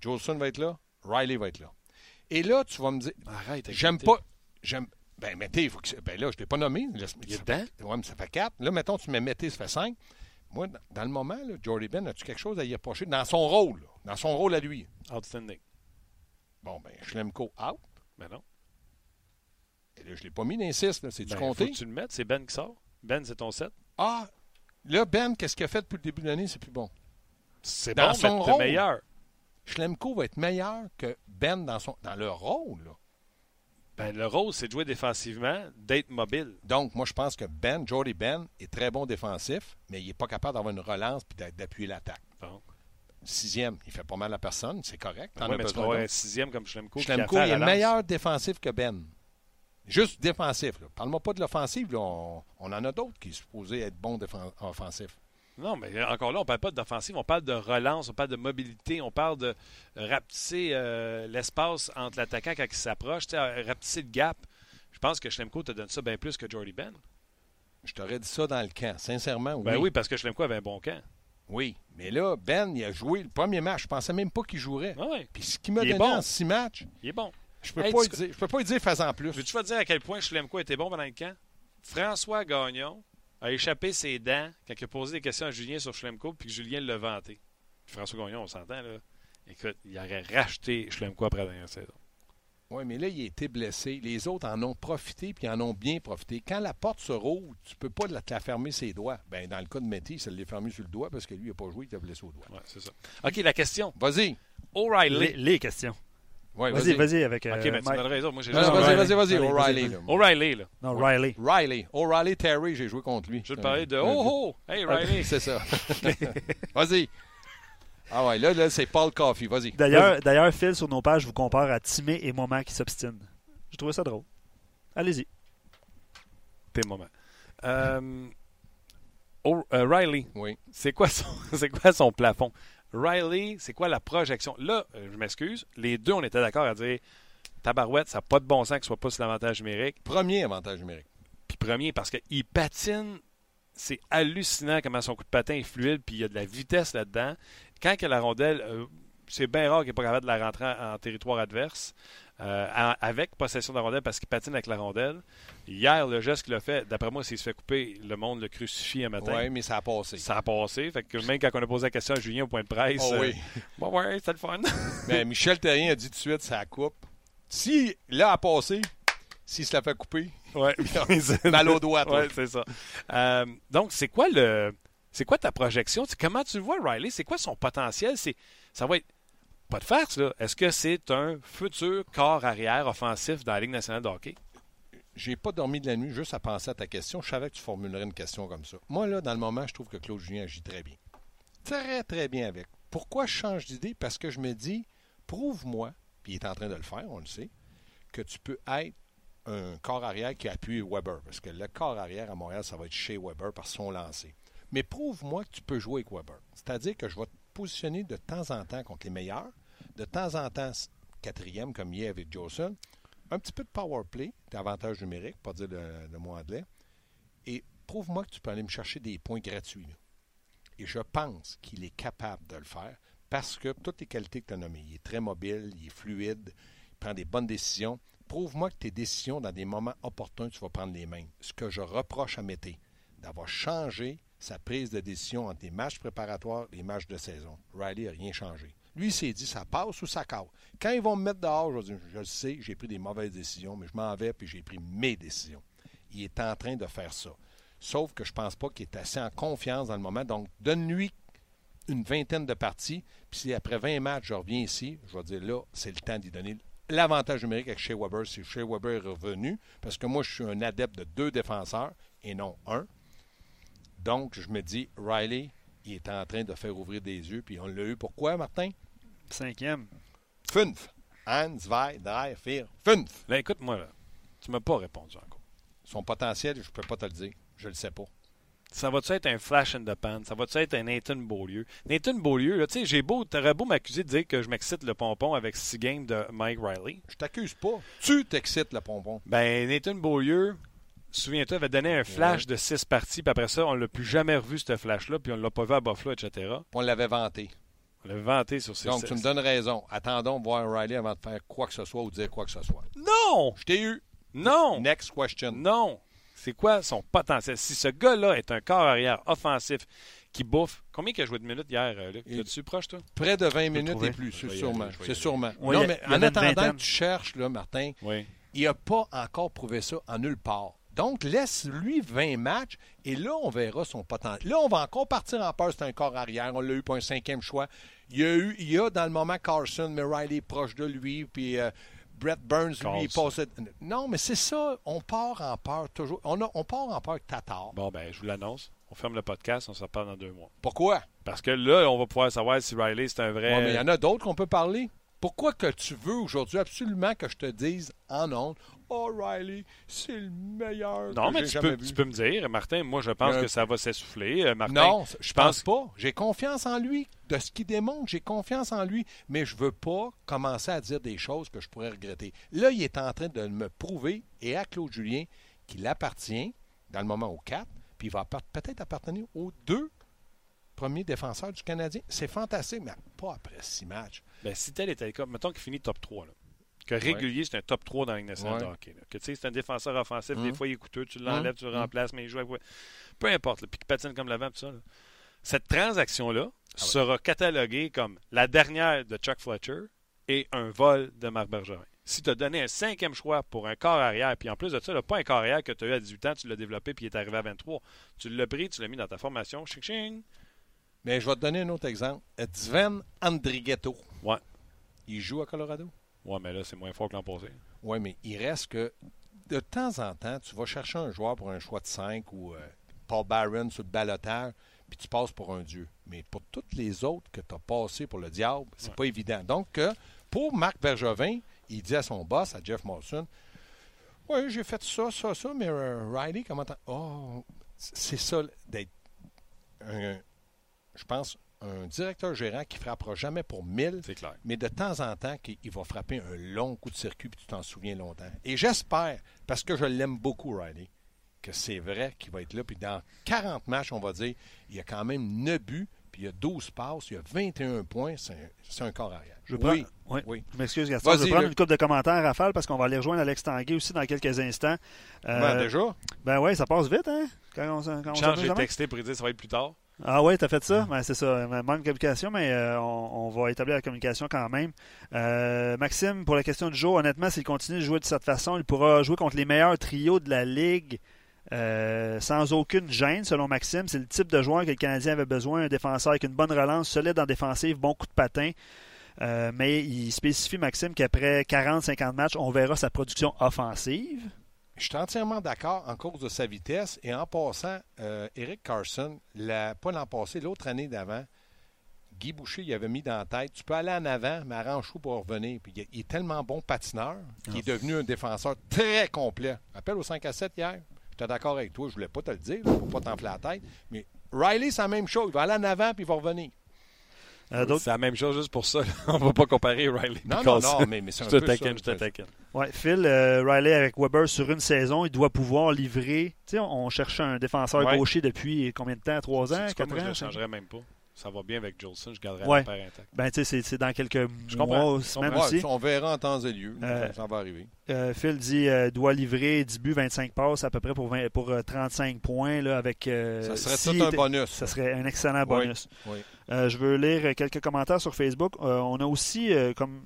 Jolson va être là. Riley va être là. Et là, tu vas me dire. Arrête. J'aime pas. J'aime. Ben, Mété, il faut que. Ben là, je ne t'ai pas nommé. Il est dedans? Oui, mais ça fait quatre. Là, mettons, tu mets Mété, ça fait cinq. Moi, dans le moment, là, Jordy Ben, as-tu quelque chose à y approcher dans son rôle? dans son rôle à lui? Outstanding. Bon, ben, Schlemko out. Ben non. Et là, je ne l'ai pas mis dans 6. C'est du ben, compté? Faut que tu le mettes. C'est Ben qui sort. Ben, c'est ton 7. Ah! Là, Ben, qu'est-ce qu'il a fait depuis le début de l'année? C'est plus bon. C'est bon, son rôle. meilleur. Schlemko va être meilleur que Ben dans, son, dans le rôle. Là. Ben, le rôle, c'est de jouer défensivement, d'être mobile. Donc, moi, je pense que Ben, Jordy Ben, est très bon défensif, mais il n'est pas capable d'avoir une relance et d'appuyer l'attaque. Sixième, il fait pas mal à personne, c'est correct. Oui, mais tu un sixième comme Schlemko. Schlemko est meilleur défensif que Ben. Juste défensif. Parle-moi pas de l'offensive. On, on, en a d'autres qui sont supposés être bons offensifs. Non, mais encore là, on ne parle pas d'offensive, on parle de relance, on parle de mobilité, on parle de rapetisser euh, l'espace entre l'attaquant quand il s'approche, rapetisser le gap. Je pense que Schlemko te donne ça bien plus que Jordy Ben. Je t'aurais dit ça dans le camp, sincèrement. Ben oui, parce que Schlemko avait un bon camp. Oui, mais là, Ben, il a joué le premier match. Je pensais même pas qu'il jouerait. Ah Puis ce qu'il m'a donné en six matchs. Il est bon. Je peux, pas, dire, je peux pas lui dire fais-en plus. Veux-tu te dire à quel point Schlemko était bon pendant le camp? François Gagnon a échappé ses dents quand il a posé des questions à Julien sur Schlemko puis que Julien l'a vanté. François Gagnon, on s'entend, là. Écoute, il aurait racheté Schlemko après la dernière saison. Oui, mais là, il a été blessé. Les autres en ont profité, puis en ont bien profité. Quand la porte se roule, tu peux pas la, fermer ses doigts. Ben, dans le cas de Métis, ça l'a fermé sur le doigt parce que lui, il n'a pas joué, il t'a blessé au doigt. Oui, c'est ça. OK, la question. Vas-y. O'Reilly. Les, questions. Ouais, vas-y, vas-y avec. OK, mais tu as raison. Moi, j'ai Vas-y, vas-y, vas-y. O'Reilly. O'Reilly, là. Non, Riley. Riley. O'Reilly Terry, j'ai joué contre lui. Je vais te parler de Oh, oh, hey, Riley. c'est ça. vas-y. Ah ouais, là, là c'est Paul Coffey. Vas-y. D'ailleurs, d'ailleurs, Phil, sur nos pages, vous compare à Timé et Moment qui s'obstinent. J'ai trouvé ça drôle. Allez-y. Tes moments. Euh, oh, euh, Riley, oui. c'est quoi, son, quoi son plafond? Riley, c'est quoi la projection? Là, euh, je m'excuse, les deux, on était d'accord à dire Tabarouette, ça n'a pas de bon sens que ce soit pas sur l'avantage numérique. Premier avantage numérique. Puis premier, parce qu'il patine, c'est hallucinant comment son coup de patin est fluide, puis il y a de la vitesse là-dedans. Quand il a la rondelle, c'est bien rare qu'il n'est pas capable de la rentrer en territoire adverse. Euh, avec possession de la rondelle parce qu'il patine avec la rondelle. Hier, le geste qu'il a fait, d'après moi, s'il se fait couper, le monde le crucifie un matin. Oui, mais ça a passé. Ça a passé. Fait que même quand on a posé la question à Julien au point de presse, oh, oui. Euh, bon, ouais, c'était le fun. mais Michel Terrien a dit tout de suite, ça coupe. Si là a passé, s'il se la fait couper, ouais. mal au doigt. Oui, c'est ça. Euh, donc, c'est quoi le. C'est quoi ta projection? Comment tu le vois, Riley? C'est quoi son potentiel? C'est, ça va être pas de farce, là. Est-ce que c'est un futur corps arrière offensif dans la Ligue nationale de hockey? J'ai pas dormi de la nuit juste à penser à ta question. Je savais que tu formulerais une question comme ça. Moi, là, dans le moment, je trouve que Claude Julien agit très bien. Très, très bien avec. Pourquoi je change d'idée? Parce que je me dis, prouve-moi, puis il est en train de le faire, on le sait, que tu peux être un corps arrière qui appuie Weber. Parce que le corps arrière à Montréal, ça va être chez Weber par son lancer. Mais prouve-moi que tu peux jouer avec Weber. C'est-à-dire que je vais positionner de temps en temps contre les meilleurs, de temps en temps quatrième, comme hier avec Joseph, un petit peu de power play, d'avantage numérique, pas dire le, mot anglais, et prouve-moi que tu peux aller me chercher des points gratuits. Et je pense qu'il est capable de le faire parce que toutes les qualités que tu as nommées, il est très mobile, il est fluide, il prend des bonnes décisions. Prouve-moi que tes décisions, dans des moments opportuns, tu vas prendre les mêmes. Ce que je reproche à Mété, d'avoir changé sa prise de décision entre les matchs préparatoires et les matchs de saison. Riley n'a rien changé. Lui, il s'est dit, ça passe ou ça casse. Quand ils vont me mettre dehors, je, dire, je sais, j'ai pris des mauvaises décisions, mais je m'en vais puis j'ai pris mes décisions. Il est en train de faire ça. Sauf que je ne pense pas qu'il est assez en confiance dans le moment. Donc, donne-lui une vingtaine de parties. Puis si après 20 matchs, je reviens ici, je vais dire là, c'est le temps d'y donner l'avantage numérique avec Shea Weber si Shea Weber est revenu. Parce que moi, je suis un adepte de deux défenseurs et non un. Donc, je me dis, Riley, il est en train de faire ouvrir des yeux. Puis on l'a eu pourquoi, Martin? Cinquième. Fünf. Hans, zwei, drei, vier, fünf. Là, écoute-moi, là. Tu m'as pas répondu encore. Son potentiel, je peux pas te le dire. Je le sais pas. ça va-tu être un flash in the pan? Ça va-tu être un Nathan Beaulieu? Nathan Beaulieu, tu sais, j'ai beau, t'aurais beau m'accuser de dire que je m'excite le pompon avec six games de Mike Riley. Je t'accuse pas. Tu t'excites le pompon. Ben, Nathan Beaulieu, souviens-toi, avait donné un flash de six parties, puis après ça, on l'a plus jamais revu, ce flash-là, puis on l'a pas vu à Buffalo, etc. Puis on l'avait vanté. On l'avait vanté sur ces Donc, tu me donnes raison. Attendons de voir Riley avant de faire quoi que ce soit ou dire quoi que ce soit. Non! Je t'ai eu. Non! Next question. Non! C'est quoi son potentiel? Si ce gars-là est un corps arrière offensif qui bouffe, combien il a joué de minutes hier, euh, Luc? Es-tu proche, toi? Près de 20 minutes et plus, c'est sûrement. C'est sûrement. non, mais en attendant que tu cherches, là, Martin, il n'a pas encore prouvé ça en nulle part. Donc, laisse-lui 20 matchs et là, on verra son potentiel. Là, on va encore partir en peur, c'est un corps arrière. On l'a eu pour un cinquième choix. Il y a eu, il y a dans le moment Carson, mais Riley proche de lui, puis euh, Brett Burns, lui, il passait. Non, mais c'est ça. On part en peur toujours. On, on part en peur Tatar. Bon, ben, je vous l'annonce. On ferme le podcast, on se reparle dans deux mois. Pourquoi? Parce que là, on va pouvoir savoir si Riley, c'est un vrai. mais il y en a d'autres qu'on peut parler. Pourquoi que tu veux aujourd'hui absolument que je te dise en ondes Oh, Riley, c'est le meilleur. Non, mais tu peux, tu peux, me dire, Martin, moi, je pense que ça va s'essouffler. Euh, non, je pense, pense pas. J'ai confiance en lui. De ce qu'il démontre, j'ai confiance en lui. Mais je veux pas commencer à dire des choses que je pourrais regretter. Là, il est en train de me prouver, et à Claude Julien, qu'il appartient, dans le moment au 4, puis il va peut-être appartenir aux deux premiers défenseurs du Canadien. C'est fantastique, mais pas après six matchs. Ben, si tel était le cas, mettons qu'il finit top 3, là. Que régulier, c'est un top 3 dans la nationale de hockey. Que tu sais, c'est un défenseur offensif, des hum. fois il est coûteux, tu l'enlèves, hum. tu le hum. remplaces, mais il joue avec... Peu importe, puis qu'il patine comme l'avant, tout ça. Cette transaction-là ah sera cataloguée comme la dernière de Chuck Fletcher et un vol de Marc Bergerin. Si tu as donné un cinquième choix pour un corps arrière, puis en plus de ça, pas un corps arrière que tu as eu à 18 ans, tu l'as développé puis il est arrivé à 23. Tu l'as pris, tu l'as mis dans ta formation, ching ching. Mais je vais te donner un autre exemple. Sven Andrighetto. Ouais. Il joue à Colorado? Oui, mais là, c'est moins fort que l'an passé. Oui, mais il reste que de temps en temps, tu vas chercher un joueur pour un choix de 5 ou euh, Paul Barron sur le balotage, puis tu passes pour un dieu. Mais pour toutes les autres que tu as passé pour le diable, c'est pas évident. Donc, euh, pour Marc Bergevin, il dit à son boss, à Jeff Molson, Oui, j'ai fait ça, ça, ça, mais euh, Riley, comment t'as. Oh, c'est ça d'être je pense, un directeur gérant qui ne frappera jamais pour 1000, mais de temps en temps, il va frapper un long coup de circuit, puis tu t'en souviens longtemps. Et j'espère, parce que je l'aime beaucoup, Riley, que c'est vrai qu'il va être là. Puis dans 40 matchs, on va dire, il y a quand même 9 buts, puis il y a 12 passes, il y a 21 points, c'est un, corps arrière. Je oui, oui. Je m'excuse, Gaston. Je vais prendre une coupe de commentaires, Rafale, parce qu'on va aller rejoindre Alex Tanguay aussi dans quelques instants. Euh, ben, déjà? Ben oui, ça passe vite, hein? Quand on, quand j'ai texté pour dire que ça va être plus tard. Ah oui, t'as fait ça? Ben, c'est ça. Manque de communication, mais euh, on, va établir la communication quand même. Euh, Maxime, pour la question du jour, honnêtement, s'il continue de jouer de cette façon, il pourra jouer contre les meilleurs trios de la Ligue euh, sans aucune gêne, selon Maxime. C'est le type de joueur que le Canadien avait besoin, un défenseur avec une bonne relance, solide en défensive, bon coup de patin. mais il spécifie, Maxime, qu'après 40-50 matchs, on verra sa production offensive. Je suis entièrement d'accord en cause de sa vitesse. Et en passant, euh, Eric Carson, pas l'an passé, l'autre année d'avant, Guy Boucher, il avait mis dans la tête tu peux aller en avant, mais arrange-toi pour revenir. Puis il est tellement bon patineur qu'il est devenu un défenseur très complet. Appelle au 5 à 7 hier. J'étais d'accord avec toi, je voulais pas te le dire pour pas t'enfler la tête. Mais Riley, c'est la même chose. Il va aller en avant puis il va revenir. Euh, c'est la même chose juste pour ça. On va pas comparer Riley. Non, non, non, mais, c'est un je peu ça. Je te Ouais, Phil, euh, Riley avec Weber sur une saison, il doit pouvoir livrer. Tu sais, on, cherchait un défenseur gaucher depuis combien de temps? Trois ans, quatre ans? Je ne changerais même pas. Ça va bien avec Jolson, je garderai ouais. la paire intacte. Ben, tu sais, c'est dans quelques je mois, semaines aussi. On verra en temps et lieu. Euh, ça va arriver. Phil dit doit livrer 10 buts, 25 passes à peu près pour, pour 35 points là, avec. ça serait tout un bonus. Ça serait un excellent bonus. Oui. Euh, je veux lire quelques commentaires sur Facebook. Euh, on a aussi euh, comme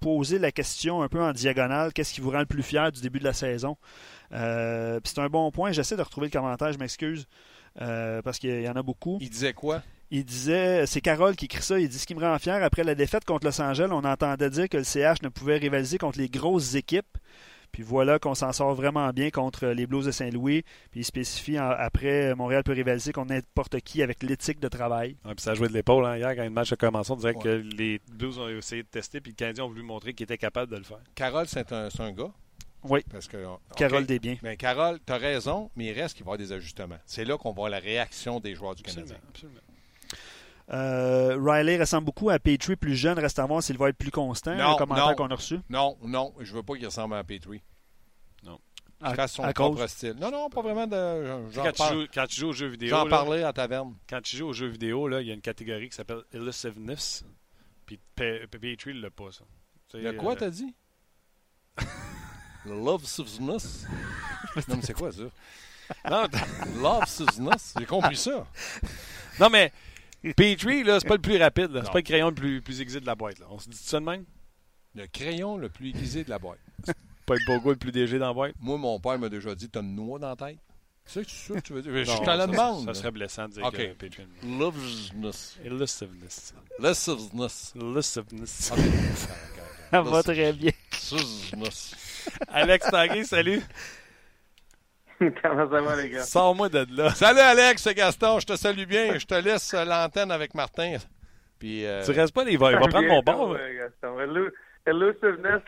posé la question un peu en diagonale, qu'est-ce qui vous rend le plus fier du début de la saison? c'est un bon point. J'essaie de retrouver le commentaire, je m'excuse, parce qu'il y en a beaucoup. Il disait quoi? Il disait, c'est Carole qui écrit ça, il dit ce qui me rend fier, après la défaite contre Los Angeles, on entendait dire que le CH ne pouvait rivaliser contre les grosses équipes. Puis voilà qu'on s'en sort vraiment bien contre les Blues de Saint-Louis. Puis il spécifie après, Montréal peut rivaliser contre n'importe qui avec l'éthique de travail. puis ça a joué de l'épaule hein, hier quand le match a commencé. On dirait que les Blues ont essayé de tester, puis le Canadien ont voulu montrer qu'ils étaient capables de le faire. Carole, c'est un, un, gars Oui. Parce que, Carole Desbiens. Bien, Carole, tu as raison, mais il reste qu'il va y avoir des ajustements. C'est là qu'on voit la réaction des joueurs du Canadien. Absolument. Euh, Riley ressemble beaucoup à Petrie, plus jeune. Reste à voir s'il va être plus constant. Non, le commentaire non. qu'on a reçu. Non, non, je veux pas qu'il ressemble à Petrie. Non. Il À- fasse son à propre cause- style. Non, non, pas vraiment de. J'en Quand, tu parle- joues, quand tu joues aux jeux vidéo, J'en parlais à taverne. quand tu joues aux jeux vidéo, là, il y a une catégorie qui s'appelle Elusiveness. Puis Pe- Pe- Petrie l'a pas, ça. Tu sais, De quoi euh, t'as dit? Le Love Suzness. non, mais c'est quoi ça? non, Love. J'ai compris ça. non, mais Petrie, là, c'est pas le plus rapide. là. Non. C'est pas le crayon le plus, plus aiguisé de la boîte. Là. On se dit ça de même? Le crayon le plus aiguisé de la boîte. Pas le bogo le plus léger dans la boîte? Moi, mon père m'a déjà dit T'as une noix dans la tête. C'est ça que tu veux dire? Je Non, à la demande. Ça serait blessant de dire que Petrie. Love Suzness. Elusiveness. Elusiveness. Ok. Ça va très bien. Alex Tanguay, salut. Comment ça va, les gars? Sors-moi de là. Salut Alex, c'est Gaston. Je te salue bien. Je te laisse euh, l'antenne avec Martin. Puis, euh, Tu restes pas, il va, il va prendre mon bord. Il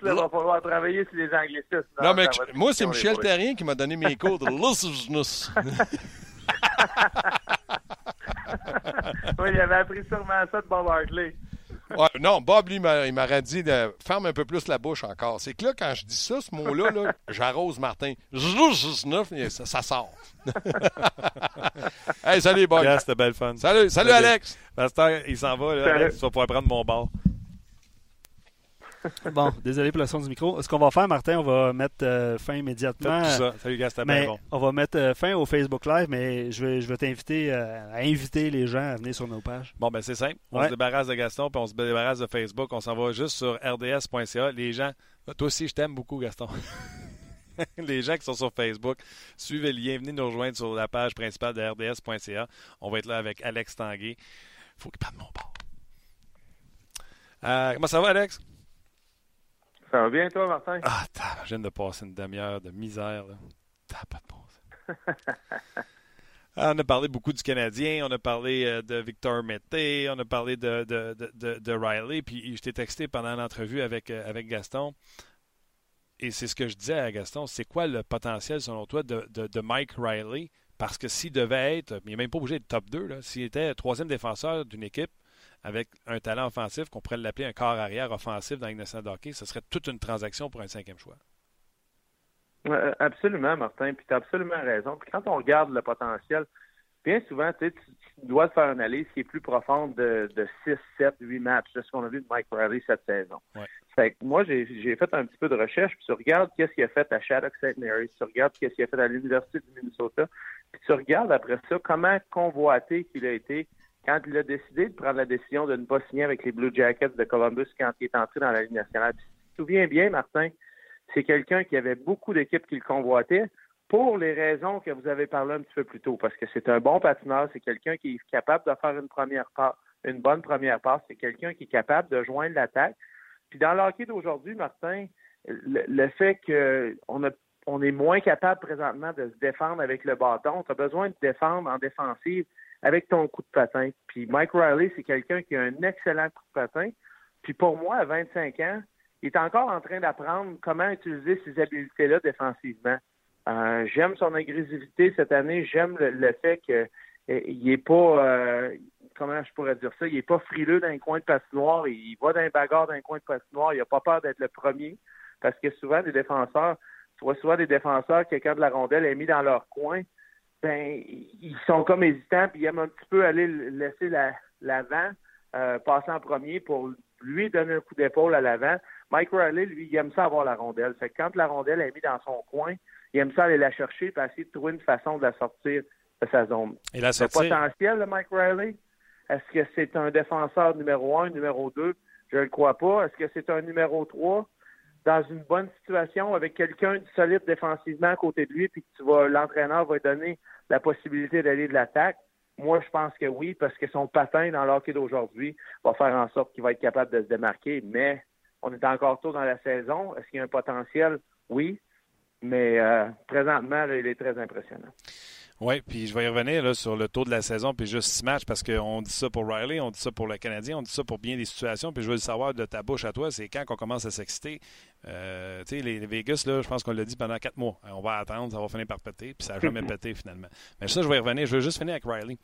va falloir travailler sur les anglicismes. Non, mais moi, c'est Michel les. Terrien qui m'a donné mes cours de Lussness. Oui, il avait appris sûrement ça de Bob Hartley. Ouais, non, Bob, lui, m'a- il m'aurait dit de ferme un peu plus la bouche encore. C'est que là, quand je dis ça, ce mot-là, là, j'arrose Martin. Ça, ça sort. hey, salut. Yeah, c'était belle fun. Salut, salut, Salut. Alex. Pasteur, il s'en va, là. Alex, tu vas pouvoir prendre mon bord. Bon, désolé pour le son du micro. Ce qu'on va faire, Martin, on va mettre euh, fin immédiatement. tout ça. Salut, gars, Mais bon. on va mettre euh, fin au Facebook Live, mais je vais, je vais t'inviter euh, à inviter les gens à venir sur nos pages. Bon, ben c'est simple. On Ouais. se débarrasse de Gaston, puis on se débarrasse de Facebook. On s'en va juste sur rds.ca. Les gens, toi aussi, je t'aime beaucoup, Gaston. Les gens qui sont sur Facebook, suivez le lien, venez nous rejoindre sur la page principale de rds.ca. On va être là avec Alex Tanguay. faut qu'il parle de mon bord. Comment ça va, Alex? Ça va bien, toi, Martin? Ah, je viens de passer une demi-heure de misère. Là. T'as pas de bon sens. Ah, on a parlé beaucoup du Canadien, on a parlé euh, de Victor Mété, on a parlé de, de, de, de- de Riley, puis je t'ai texté pendant l'entrevue avec, euh, avec Gaston. Et c'est ce que je disais à Gaston, c'est quoi le potentiel, selon toi, de, de, de Mike Riley? Parce que s'il devait être, il n'est même pas obligé d'être top 2, là, s'il était troisième défenseur d'une équipe avec un talent offensif, qu'on pourrait l'appeler un corps arrière offensif dans l'Ignatian hockey, ce serait toute une transaction pour un cinquième choix. Euh, absolument, Martin. Puis tu as absolument raison. Puis quand on regarde le potentiel, bien souvent, tu, sais, tu tu dois te faire une analyse qui est plus profonde de, de 6, 7, 8 matchs de ce qu'on a vu de Mike Riley cette saison. Ouais. Fait que moi, j'ai j'ai fait un petit peu de recherche, puis tu regardes qu'est-ce qu'il a fait à Shattuck St. Mary's, tu regardes qu'est-ce qu'il a fait à l'Université du Minnesota, puis tu regardes après ça comment convoité qu'il a été quand il a décidé de prendre la décision de ne pas signer avec les Blue Jackets de Columbus quand il est entré dans la Ligue nationale. Tu te souviens bien, Martin, c'est quelqu'un qui avait beaucoup d'équipes qui le convoitaient pour les raisons que vous avez parlé un petit peu plus tôt, parce que c'est un bon patineur, c'est quelqu'un qui est capable de faire une première passe, une bonne première passe, c'est quelqu'un qui est capable de joindre l'attaque. Puis dans le hockey d'aujourd'hui, Martin, le, fait qu'on est moins capable présentement de se défendre avec le bâton. Tu as besoin de défendre en défensive avec ton coup de patin. Puis Mike Riley, c'est quelqu'un qui a un excellent coup de patin. Puis pour moi, à 25 ans, il est encore en train d'apprendre comment utiliser ces habiletés-là défensivement. Euh, j'aime son agressivité cette année. J'aime le, le fait que euh, il est pas euh, comment je pourrais dire ça, il est pas frileux dans un coin de patinoire, il va dans un bagarre dans un coin de patinoire, il a pas peur d'être le premier. Parce que souvent, des défenseurs, tu vois souvent des défenseurs, quelqu'un de la rondelle est mis dans leur coin, ben ils sont comme hésitants, puis ils aiment un petit peu aller laisser la- l'avant, euh, passer en premier pour lui donner un coup d'épaule à l'avant. Mike Riley, lui, il aime ça avoir la rondelle. Fait que quand la rondelle est mise dans son coin, il aime ça aller la chercher et essayer de trouver une façon de la sortir de sa zone. Et la Le potentiel de Mike Riley, est-ce que c'est un défenseur numéro un, numéro deux? Je ne le crois pas. Est-ce que c'est un numéro trois? Dans une bonne situation avec quelqu'un de solide défensivement à côté de lui, puis que tu vas, l'entraîneur va donner la possibilité d'aller de l'attaque? Moi, je pense que oui, parce que son patin dans l'hockey d'aujourd'hui va faire en sorte qu'il va être capable de se démarquer. Mais on est encore tôt dans la saison. Est-ce qu'il y a un potentiel? Oui. Mais euh, présentement, là, il est très impressionnant. Oui, puis je vais y revenir là, sur le taux de la saison, puis juste six matchs, parce qu'on dit ça pour Riley, on dit ça pour le Canadien, on dit ça pour bien des situations, puis je veux le savoir de ta bouche à toi, c'est quand qu'on commence à s'exciter. Euh, tu sais, les, Vegas, là, je pense qu'on l'a dit pendant quatre mois. On va attendre, ça va finir par péter, puis ça n'a jamais pété finalement. Mais ça, je vais y revenir. Je veux juste finir avec Riley.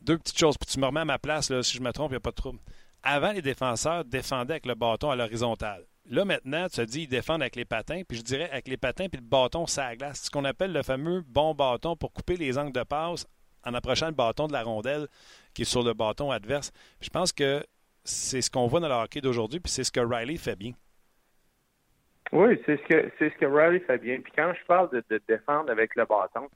Deux petites choses, puis tu me remets à ma place, là, si je me trompe, il n'y a pas de trouble. Avant, les défenseurs défendaient avec le bâton à l'horizontale. Là, maintenant, tu as dit ils défendent avec les patins, puis je dirais avec les patins puis le bâton, ça glace. Ce qu'on appelle le fameux bon bâton pour couper les angles de passe en approchant le bâton de la rondelle qui est sur le bâton adverse. je pense que c'est ce qu'on voit dans le hockey d'aujourd'hui, puis c'est ce que Riley fait bien. Oui, c'est ce que c'est ce que Riley fait bien. Puis quand je parle de, défendre avec le bâton,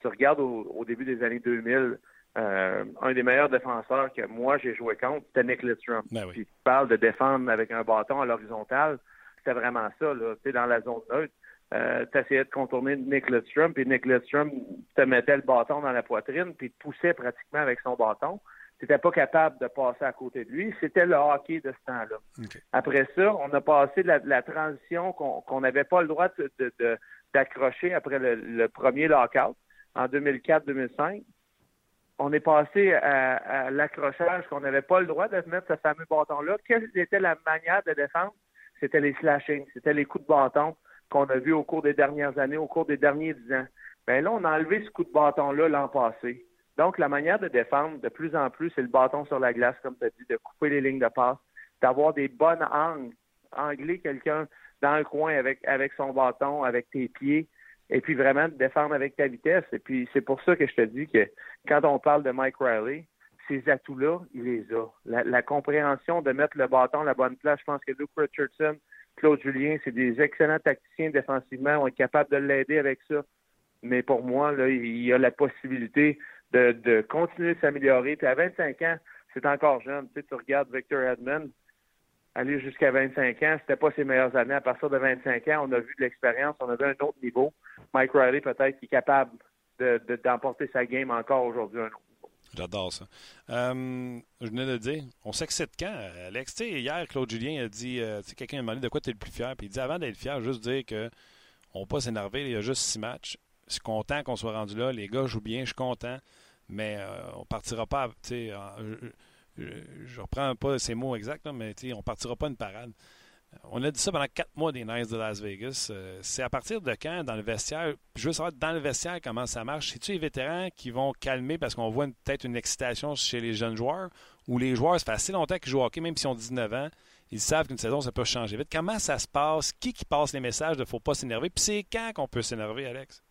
tu regardes au début des années 2000, euh, un des meilleurs défenseurs que moi j'ai joué contre, c'était Nick Lidstrom. Ben Puis tu parles de défendre avec un bâton à l'horizontale, c'était vraiment ça. Là. Tu dans la zone neutre, euh, tu essayais de contourner Nick Lidstrom, puis Nick Lidstrom te mettait le bâton dans la poitrine, puis te poussait pratiquement avec son bâton. Tu n'étais pas capable de passer à côté de lui. C'était le hockey de ce temps-là. Après ça, on a passé de la, transition qu'on n'avait pas le droit d'accrocher après le, le premier lockout en 2004-2005 on est passé à, l'accrochage qu'on n'avait pas le droit de mettre ce fameux bâton-là. Quelle était la manière de défendre? C'était les slashings, c'était les coups de bâton qu'on a vus au cours des dernières années, au cours des derniers dix ans. Bien là, on a enlevé ce coup de bâton-là l'an passé. Donc, la manière de défendre, de plus en plus, c'est le bâton sur la glace, comme tu as dit, de couper les lignes de passe, d'avoir des bonnes angles, angler quelqu'un dans le coin avec, avec son bâton, avec tes pieds, et puis vraiment de défendre avec ta vitesse. Et puis c'est pour ça que je te dis que quand on parle de Mike Riley, ces atouts-là, il les a. La, compréhension de mettre le bâton à la bonne place, je pense que Luke Richardson, Claude Julien, c'est des excellents tacticiens défensivement, on est capable de l'aider avec ça. Mais pour moi, là, il a la possibilité de, de continuer de s'améliorer. Puis à 25 ans, c'est encore jeune. Tu, sais, tu regardes Victor Edmond, aller jusqu'à 25 ans, c'était pas ses meilleures années. À partir de 25 ans, on a vu de l'expérience, on a vu un autre niveau. Mike Riley, peut-être, qui est capable d'emporter de, sa game encore aujourd'hui J'adore ça. Euh, je venais de dire, on s'excite quand, Alex? hier, Claude Julien a dit, euh, quelqu'un a demandé de quoi tu es le plus fier. Puis il dit, avant d'être fier, juste dire que on pas s'énerver, il y a juste six matchs. Je suis content qu'on soit rendu là. Les gars jouent bien, je suis content. Mais euh, on partira pas, sais, je, reprends pas ces mots exacts, mais on partira pas une parade. On a dit ça pendant quatre mois des Knights de Las Vegas. Euh, c'est à partir de quand, dans le vestiaire, je veux savoir dans le vestiaire comment ça marche? C'est-tu les vétérans qui vont calmer parce qu'on voit peut-être une excitation chez les jeunes joueurs? Ou les joueurs, ça fait assez longtemps qu'ils jouent hockey, même s'ils ont 19 ans, ils savent qu'une saison, ça peut changer vite. Comment ça se passe? Qui qui passe les messages de faut pas s'énerver? Puis c'est quand qu'on peut s'énerver, Alex?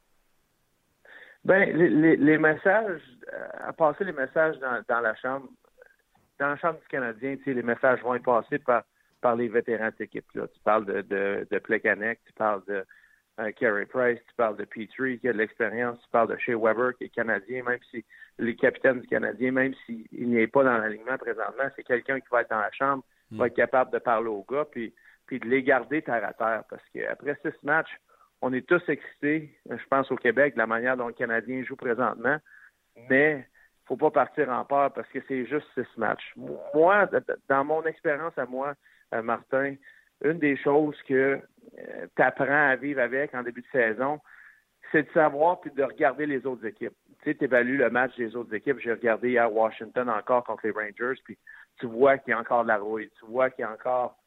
Bien, les, messages, euh, à passer les messages dans la chambre, dans la Chambre du Canadien, les messages vont être passés par, par les vétérans de cette équipe-là. Tu parles de, de, de Plekanec, tu parles de euh, Carey Price, tu parles de Petrie qui a de l'expérience, tu parles de Shea Weber qui est canadien, même si les capitaines du Canadien, même s'il n'est pas dans l'alignement présentement, c'est quelqu'un qui va être dans la chambre, qui va hmm. être capable de parler aux gars, puis, puis de les garder terre à terre. Parce qu'après six matchs, on est tous excités, je pense au Québec, de la manière dont le Canadien joue présentement, mais faut pas partir en peur parce que c'est juste six matchs. Moi, dans mon expérience à moi, euh, Martin, une des choses que euh, tu apprends à vivre avec en début de saison, c'est de savoir puis de regarder les autres équipes. Tu sais, évalues le match des autres équipes. J'ai regardé hier Washington encore contre les Rangers, puis tu vois qu'il y a encore de la rouille. Tu vois qu'il y a encore.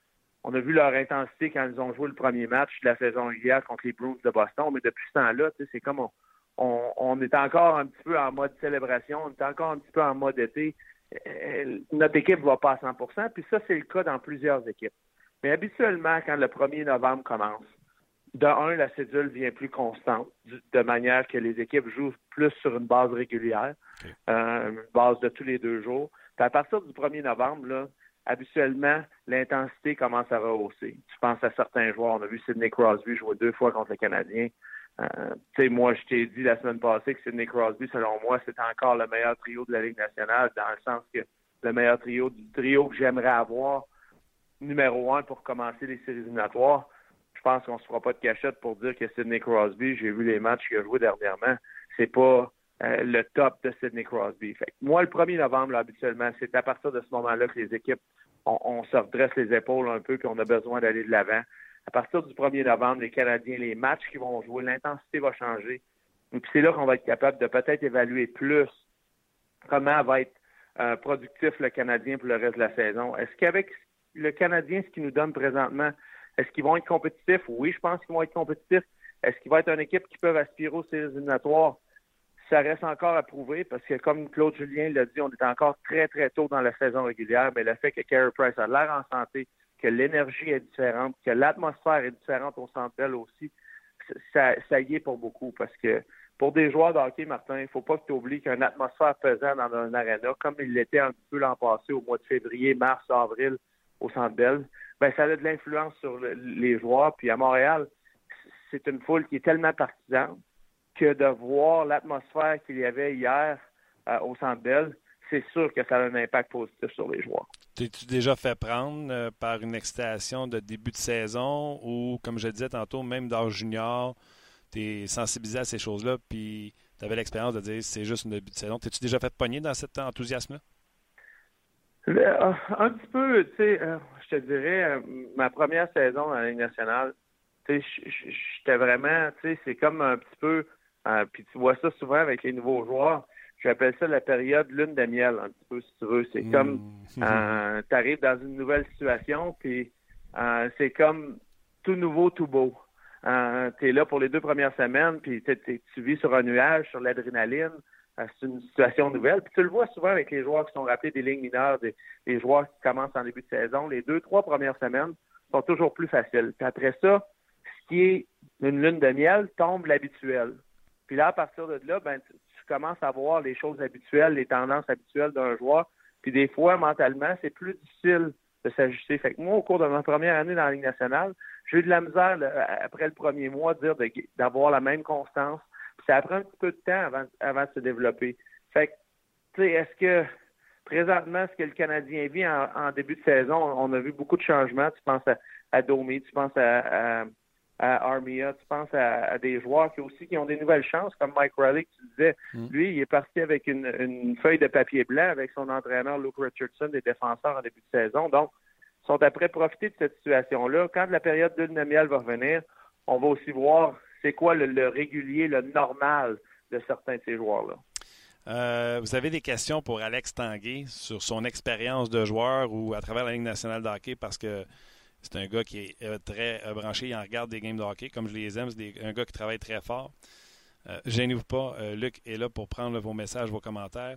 On a vu leur intensité quand ils ont joué le premier match de la saison régulière contre les Bruins de Boston, mais depuis ce temps-là, tu sais, c'est comme on, est encore un petit peu en mode célébration, on est encore un petit peu en mode été. Euh, notre équipe va pas à 100% puis ça, c'est le cas dans plusieurs équipes. Mais habituellement, quand le 1er novembre commence, de un, la cédule vient plus constante, de manière que les équipes jouent plus sur une base régulière, euh, une base de tous les deux jours. Puis à partir du 1er novembre, là, habituellement, l'intensité commence à rehausser. Tu penses à certains joueurs. On a vu Sidney Crosby jouer deux fois contre le Canadien. Euh, moi, je t'ai dit la semaine passée que Sidney Crosby, selon moi, c'est encore le meilleur trio de la Ligue nationale, dans le sens que le meilleur trio du trio que j'aimerais avoir, numéro un pour commencer les séries éliminatoires. Je pense qu'on ne se fera pas de cachette pour dire que Sidney Crosby, j'ai vu les matchs qu'il a joués dernièrement, c'est pas euh, le top de Sidney Crosby. Moi, le 1er novembre, habituellement, c'est à partir de ce moment-là que les équipes, on, on se redresse les épaules un peu, puis on a besoin d'aller de l'avant à partir du 1er novembre, les Canadiens, les matchs qu'ils vont jouer, l'intensité va changer. Et puis c'est là qu'on va être capable de peut-être évaluer plus comment va être euh, productif le Canadien pour le reste de la saison. Est-ce qu'avec le Canadien, ce qu'il nous donne présentement, est-ce qu'ils vont être compétitifs? Oui, je pense qu'ils vont être compétitifs. Est-ce qu'ils vont être une équipe qui peut aspirer aux séries éliminatoires? Ça reste encore à prouver parce que, comme Claude Julien l'a dit, on est encore très, très tôt dans la saison régulière, mais le fait que Carey Price a l'air en santé, que l'énergie est différente, que l'atmosphère est différente au centre aussi, ça, ça y est pour beaucoup parce que pour des joueurs de hockey, Martin, il ne faut pas que tu oublies qu'une atmosphère pesante dans un aréna, comme il l'était un peu l'an passé au mois de février, mars, avril au Centre Bell, ben ça a de l'influence sur les joueurs. Puis à Montréal, c'est une foule qui est tellement partisane que de voir l'atmosphère qu'il y avait hier euh, au Centre Bell, c'est sûr que ça a un impact positif sur les joueurs. T'es-tu déjà fait prendre euh, par une excitation de début de saison ou, comme je disais tantôt, même dans junior, tu es sensibilisé à ces choses-là, puis tu avais l'expérience de dire c'est juste une début de saison. T'es-tu déjà fait pogner dans cet enthousiasme-là? Euh, un petit peu, tu sais, euh, je te dirais, ma première saison dans la Ligue nationale, tu sais, j'étais vraiment, tu sais, c'est comme un petit peu, puis tu vois ça souvent avec les nouveaux joueurs, j'appelle ça la période lune de miel, un petit peu, si tu veux. C'est comme, mmh. tu arrives dans une nouvelle situation, puis c'est comme tout nouveau, tout beau. Euh, tu es là pour les deux premières semaines, puis tu vis sur un nuage, sur l'adrénaline. Euh, c'est une situation nouvelle. Puis tu le vois souvent avec les joueurs qui sont rappelés des lignes mineures, des, joueurs qui commencent en début de saison. Les deux, trois premières semaines sont toujours plus faciles. Puis après ça, ce qui est une lune de miel tombe l'habituel. Puis là, à partir de là, ben, tu, commences à voir les choses habituelles, les tendances habituelles d'un joueur. Puis des fois, mentalement, c'est plus difficile de s'ajuster. Fait que moi, au cours de ma première année dans la Ligue nationale, j'ai eu de la misère après le premier mois dire d'avoir la même constance. ça prend un petit peu de temps avant, avant de se développer. Fait que, tu sais, est-ce que présentement, ce que le Canadien vit en, début de saison, on a vu beaucoup de changements. Tu penses à, Domi, tu penses à, Armia, tu penses à, des joueurs qui aussi qui ont des nouvelles chances, comme Mike Riley, tu disais. Mm. Lui, il est parti avec une, une, feuille de papier blanc avec son entraîneur Luke Richardson, des défenseurs en début de saison. Donc, sont après profiter de cette situation-là. Quand la période de miel va revenir, on va aussi voir c'est quoi le, régulier, le normal de certains de ces joueurs-là. Euh, vous avez des questions pour Alex Tanguay sur son expérience de joueur ou à travers la Ligue nationale de hockey parce que c'est un gars qui est euh, très euh, branché, il en regarde des games de hockey comme je les aime, c'est un gars qui travaille très fort. gênez-vous pas, Luc est là pour prendre vos messages, vos commentaires.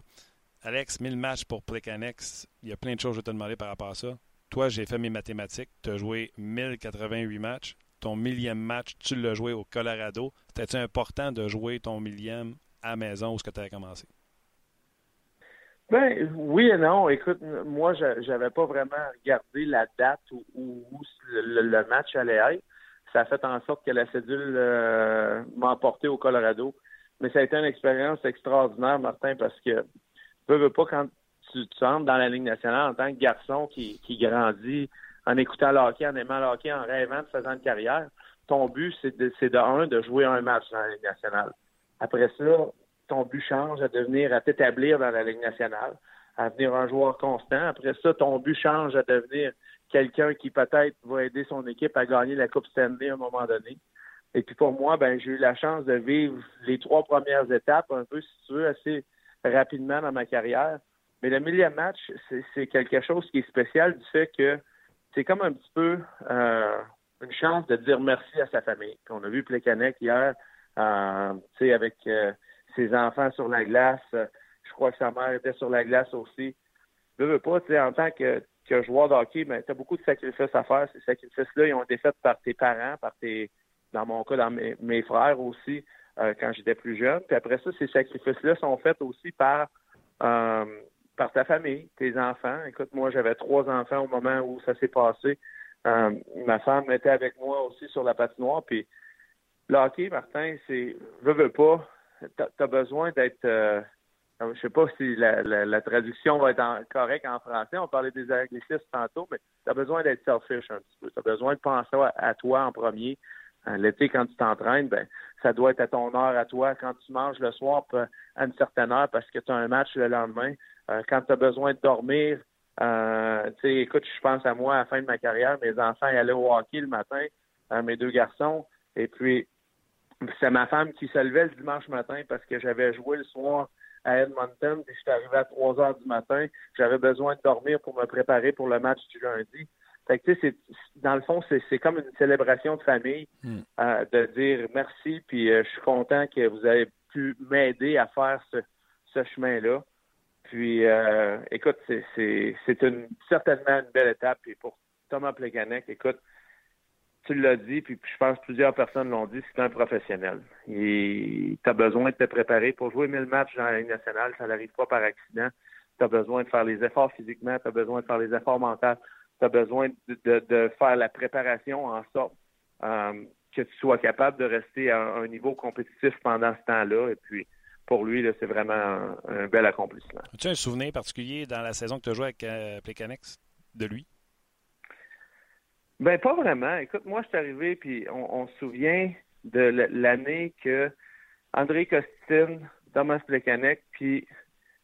Alex, 1000 matchs pour Plecanex. Il y a plein de choses que je vais te demander par rapport à ça. Toi, j'ai fait mes mathématiques. Tu as joué 1088 matchs. Ton millième match, tu l'as joué au Colorado. C'était-tu important de jouer ton millième à maison où ce que tu avais commencé? Ben oui et non. Écoute, moi, je n'avais pas vraiment regardé la date où, le, match allait être. Ça a fait en sorte que la cédule euh, m'a emporté au Colorado. Mais ça a été une expérience extraordinaire, Martin, parce que tu veux pas quand tu, entres dans la Ligue nationale en tant que garçon qui, qui grandit en écoutant le hockey, en aimant le hockey, en rêvant de faire une carrière, ton but, c'est de, c'est de un, de jouer un match dans la Ligue nationale. Après ça, ton but change à devenir, à t'établir dans la Ligue nationale, à devenir un joueur constant. Après ça, ton but change à devenir quelqu'un qui peut-être va aider son équipe à gagner la Coupe Stanley à un moment donné. Et puis pour moi, ben j'ai eu la chance de vivre les trois premières étapes, un peu, si tu veux, assez rapidement dans ma carrière. Mais le millième match, c'est quelque chose qui est spécial du fait que c'est comme un petit peu euh, une chance de dire merci à sa famille. on a vu Plekanec hier, euh, avec euh, ses enfants sur la glace. je crois que sa mère était sur la glace aussi. Je veux pas, en tant que, que joueur de hockey, mais tu as beaucoup de sacrifices à faire. Ces sacrifices-là, ils ont été faits par tes parents, par tes, dans mon cas, dans mes, frères aussi, quand j'étais plus jeune. Puis après ça, ces sacrifices-là sont faits aussi par par ta famille, tes enfants. Écoute, moi, j'avais trois enfants au moment où ça s'est passé. Euh, ma femme était avec moi aussi sur la patinoire. Puis, le hockey, Martin, c'est, veux, veux pas, t'as as besoin d'être, euh, je sais pas si la, traduction va être correcte en français. On parlait des anglicismes tantôt, mais tu as besoin d'être selfish un petit peu. Tu as besoin de penser à, toi en premier. Euh, l'été, quand tu t'entraînes, ben, ça doit être à ton heure, à toi. Quand tu manges le soir à une certaine heure parce que tu as un match le lendemain, euh, quand tu as besoin de dormir, euh, tu sais, écoute, je pense à moi à la fin de ma carrière, mes enfants allaient au hockey le matin, euh, mes deux garçons, et puis c'est ma femme qui se levait le dimanche matin parce que j'avais joué le soir à Edmonton, puis j'étais arrivé à 3 heures du matin. J'avais besoin de dormir pour me préparer pour le match du lundi. Fait que, tu sais, dans le fond, c'est comme une célébration de famille hmm. euh, de dire merci, puis euh, je suis content que vous avez pu m'aider à faire ce, ce chemin-là. Puis, euh, écoute, c'est certainement une belle étape. Et pour Thomas Plekanec, écoute, tu l'as dit, puis je pense que plusieurs personnes l'ont dit, c'est un professionnel. Et tu as besoin de te préparer pour jouer 1000 matchs dans la Ligue nationale, ça n'arrive pas par accident. Tu as besoin de faire les efforts physiquement, tu as besoin de faire les efforts mentaux, tu as besoin de, faire la préparation en sorte euh, que tu sois capable de rester à un niveau compétitif pendant ce temps-là. Et puis, pour lui, c'est vraiment un, bel accomplissement. As-tu un souvenir particulier dans la saison que tu as joué avec euh, de lui? Ben pas vraiment. Écoute, moi je suis arrivé puis on, se souvient de l'année que André Costine, Thomas Plekanec puis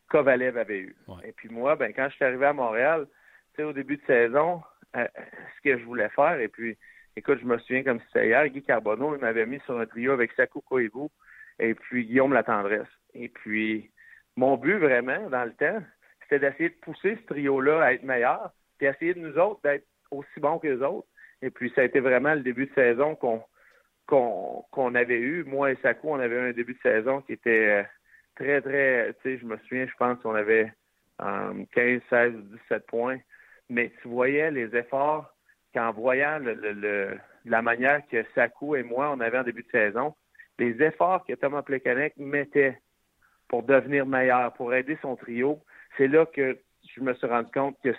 Kovalev avaient eu. Et puis moi, ben quand je suis arrivé à Montréal, tu sais au début de saison, euh, ce que je voulais faire et puis écoute, je me souviens comme si c'était hier, Guy Carbonneau, il m'avait mis sur un trio avec Sakou Koivu et puis Guillaume Latendresse. Et puis mon but vraiment dans le temps, c'était d'essayer de pousser ce trio-là à être meilleur, puis essayer de nous autres d'être aussi bon que les autres. Et puis, ça a été vraiment le début de saison qu'on qu'on avait eu. Moi et Sakou, on avait eu un début de saison qui était euh, très, très, tu sais, je me souviens, je pense qu'on avait 15, 16 17 points. Mais tu voyais les efforts qu'en voyant le, la manière que Sakou et moi, on avait en début de saison, les efforts que Thomas Plekanec mettait pour devenir meilleur, pour aider son trio, c'est là que je me suis rendu compte que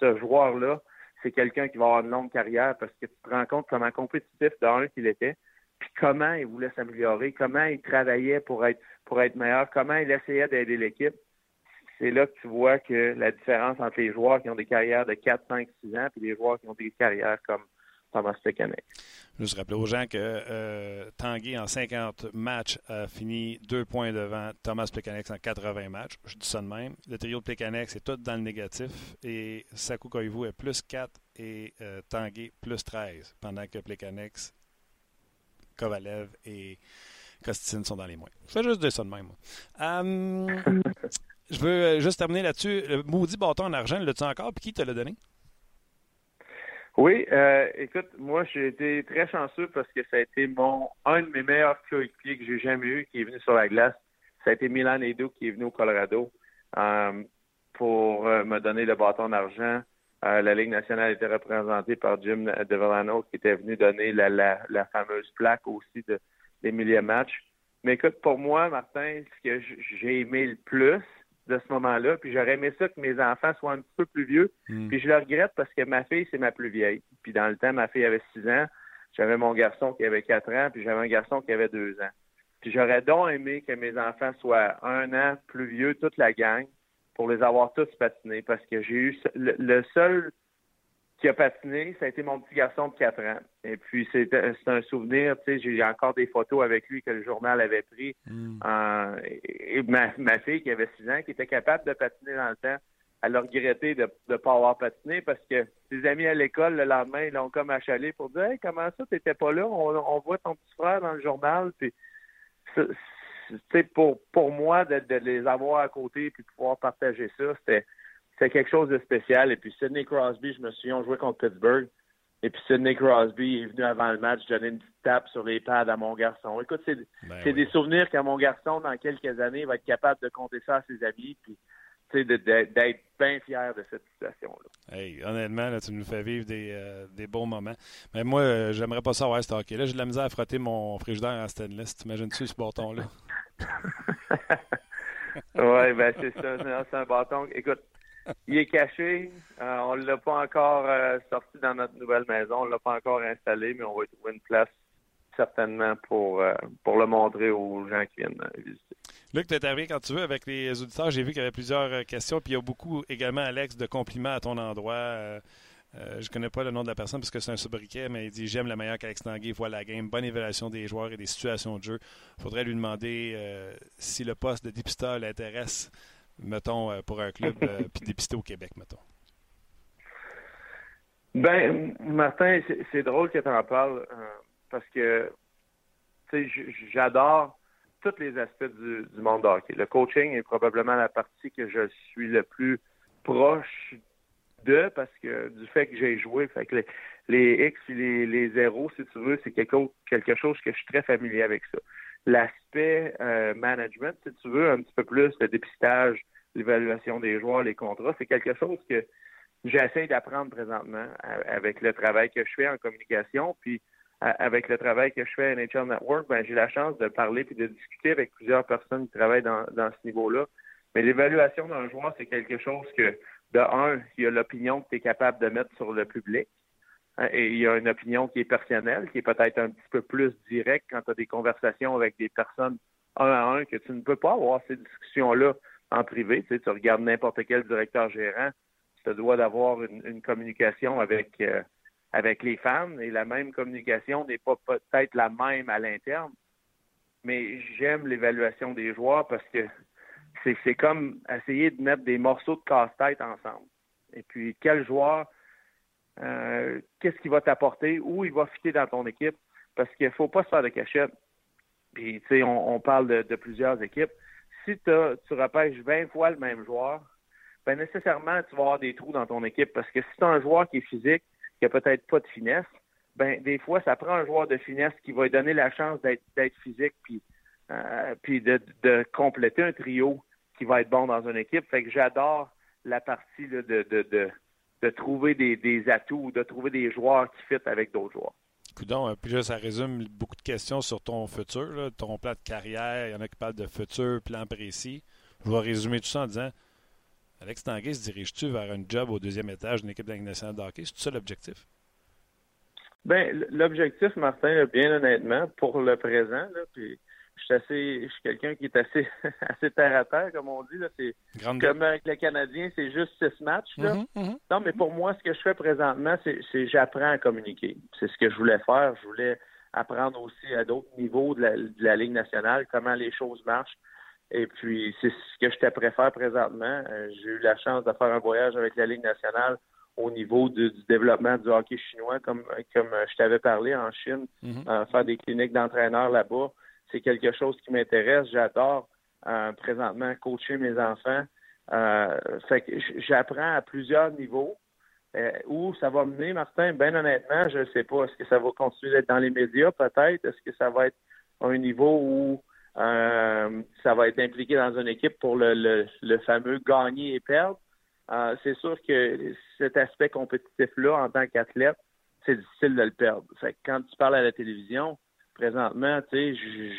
ce joueur-là c'est quelqu'un qui va avoir une longue carrière parce que tu te rends compte comment compétitif d'un qu'il était, puis comment il voulait s'améliorer, comment il travaillait pour être pour être meilleur, comment il essayait d'aider l'équipe. C'est là que tu vois que la différence entre les joueurs qui ont des carrières de 4, 5, 6 ans et les joueurs qui ont des carrières comme Thomas Plekanec. Juste rappeler aux gens que euh, Tanguy, en 50 matchs, a fini deux points devant Thomas Plekanec en 80 matchs. Je dis ça de même. Le trio de Plekanec, c'est tout dans le négatif. Et Saku Koivu est plus 4 et euh, Tanguy plus 13, pendant que Plekanec, Kovalev et Kostin sont dans les moins. Je fais juste dire ça de même. Hum, je veux euh, juste terminer là-dessus. Le maudit bâton en argent, l'as-tu encore? Puis qui te l'a donné? Oui, euh, écoute, moi j'ai été très chanceux parce que ça a été mon un de mes meilleurs coéquipiers que j'ai jamais eu qui est venu sur la glace. Ça a été Milan Edo qui est venu au Colorado euh, pour euh, me donner le bâton d'argent. la Ligue nationale était représentée par Jim DeVillano qui était venu donner la, la, la fameuse plaque aussi de, des milliers matchs. Mais écoute, pour moi, Martin, ce que j'ai aimé le plus, de ce moment-là. Puis j'aurais aimé ça que mes enfants soient un petit peu plus vieux. Hmm. Puis je le regrette parce que ma fille, c'est ma plus vieille. Puis dans le temps, ma fille avait 6 ans. J'avais mon garçon qui avait 4 ans, puis j'avais un garçon qui avait 2 ans. Puis j'aurais donc aimé que mes enfants soient un an plus vieux, toute la gang, pour les avoir tous patinés. Parce que j'ai eu le seul qui a patiné, ça a été mon petit garçon de 4 ans. Et puis, c'est un souvenir, tu sais, j'ai encore des photos avec lui que le journal avait pris. Hmm. Euh, et ma, ma, fille qui avait 6 ans, qui était capable de patiner dans le temps, elle a regretté de ne pas avoir patiné parce que ses amis à l'école, le lendemain, ils l'ont comme achalé pour dire hey, comment ça, t'étais pas là? On, voit ton petit frère dans le journal. Puis, pour, pour moi, de, de les avoir à côté et de pouvoir partager ça, c'était c'est quelque chose de spécial. Et puis Sidney Crosby, je me souviens, on jouait contre Pittsburgh. Et puis Sidney Crosby est venu avant le match donner une petite tape sur les pads à mon garçon. Écoute, c'est ben des souvenirs qu'à mon garçon, dans quelques années, va être capable de compter ça à ses amis. Puis d'être bien fier de cette situation-là. Hey, honnêtement, là, tu nous fais vivre des, euh, des bons moments. Mais moi, euh, j'aimerais pas savoir ce hockey-là. J'ai de la misère à frotter mon frigidaire en stainless. T'imagines-tu ce bâton-là? oui, ben c'est ça. C'est un bâton. Écoute, il est caché. Euh, on ne l'a pas encore euh, sorti dans notre nouvelle maison. On ne l'a pas encore installé, mais on va trouver une place certainement pour, euh, pour le montrer aux gens qui viennent visiter. Luc, tu arrivé quand tu veux avec les auditeurs. J'ai vu qu'il y avait plusieurs questions. Puis il y a beaucoup également, Alex, de compliments à ton endroit. je ne connais pas le nom de la personne parce que c'est un sobriquet, mais il dit J'aime la meilleure qu'Alex Tanguay voit la game. Bonne évaluation des joueurs et des situations de jeu. Il faudrait lui demander si le poste de dépisteur l'intéresse mettons, euh, pour un club, euh, dépisté au Québec, mettons? Ben, Martin, c'est drôle que tu en parles euh, parce que j'adore tous les aspects du, monde hockey. Le coaching est probablement la partie que je suis le plus proche de parce que du fait que j'ai joué, fait que les, X et les, les zéros, si tu veux, c'est quelque, quelque chose que je suis très familier avec ça. L'aspect euh, management, si tu veux, un petit peu plus le dépistage, l'évaluation des joueurs, les contrats, c'est quelque chose que j'essaie d'apprendre présentement avec le travail que je fais en communication, puis avec le travail que je fais à NHL Network, ben, j'ai la chance de parler puis de discuter avec plusieurs personnes qui travaillent dans, dans ce niveau-là. Mais l'évaluation d'un joueur, c'est quelque chose que, de un, il y a l'opinion que tu es capable de mettre sur le public. Hein, et il y a une opinion qui est personnelle, qui est peut-être un petit peu plus directe quand tu as des conversations avec des personnes un à un, que tu ne peux pas avoir ces discussions-là en privé. Tu, regardes n'importe quel directeur gérant, tu te dois d'avoir une, communication avec euh, avec les fans et la même communication n'est pas peut-être la même à l'interne. Mais j'aime l'évaluation des joueurs parce que c'est comme essayer de mettre des morceaux de casse-tête ensemble. Et puis, quel joueur, euh, qu'est-ce qu'il va t'apporter, où il va fitter dans ton équipe, parce qu'il ne faut pas se faire de cachette. Puis, tu sais, on, parle de, plusieurs équipes. Si tu repêches 20 fois le même joueur, ben nécessairement, tu vas avoir des trous dans ton équipe, parce que si tu as un joueur qui est physique, qui a peut-être pas de finesse, ben des fois, ça prend un joueur de finesse qui va lui donner la chance d'être physique puis, euh, puis de, compléter un trio qui va être bon dans une équipe. Fait que j'adore la partie de, de, trouver des, des atouts, de trouver des joueurs qui fit avec d'autres joueurs. Coudon, euh, puis là, ça résume beaucoup de questions sur ton futur, ton plan de carrière. Il y en a qui parlent de futur, plan précis. Je vais résumer tout ça en disant Alex Tanguay, se dirige-tu vers un job au deuxième étage d'une équipe de nationale de hockey? C'est ça l'objectif? Bien, l'objectif, Martin, bien honnêtement, pour le présent, là, puis je suis assez, je suis quelqu'un qui est assez, assez terre à terre, comme on dit. Là. C'est comme avec les Canadiens, c'est juste six matchs. Là. Mm-hmm, mm-hmm. Non, mais pour moi, ce que je fais présentement, c'est j'apprends à communiquer. C'est ce que je voulais faire. Je voulais apprendre aussi à d'autres niveaux de la, de la Ligue nationale, comment les choses marchent. Et puis, c'est ce que je te préfère présentement. Euh, j'ai eu la chance de faire un voyage avec la Ligue nationale au niveau du, développement du hockey chinois, comme, comme je t'avais parlé en Chine, mhm. euh, faire des cliniques d'entraîneurs là-bas. C'est quelque chose qui m'intéresse. J'adore euh, présentement coacher mes enfants. fait que j'apprends à plusieurs niveaux. où ça va mener, Martin, bien honnêtement, je ne sais pas. Est-ce que ça va continuer d'être dans les médias, peut-être? Est-ce que ça va être un niveau où euh, ça va être impliqué dans une équipe pour le, le, fameux gagner et perdre? Euh, c'est sûr que cet aspect compétitif-là, en tant qu'athlète, c'est difficile de le perdre. Fait quand tu parles à la télévision, présentement, tu sais,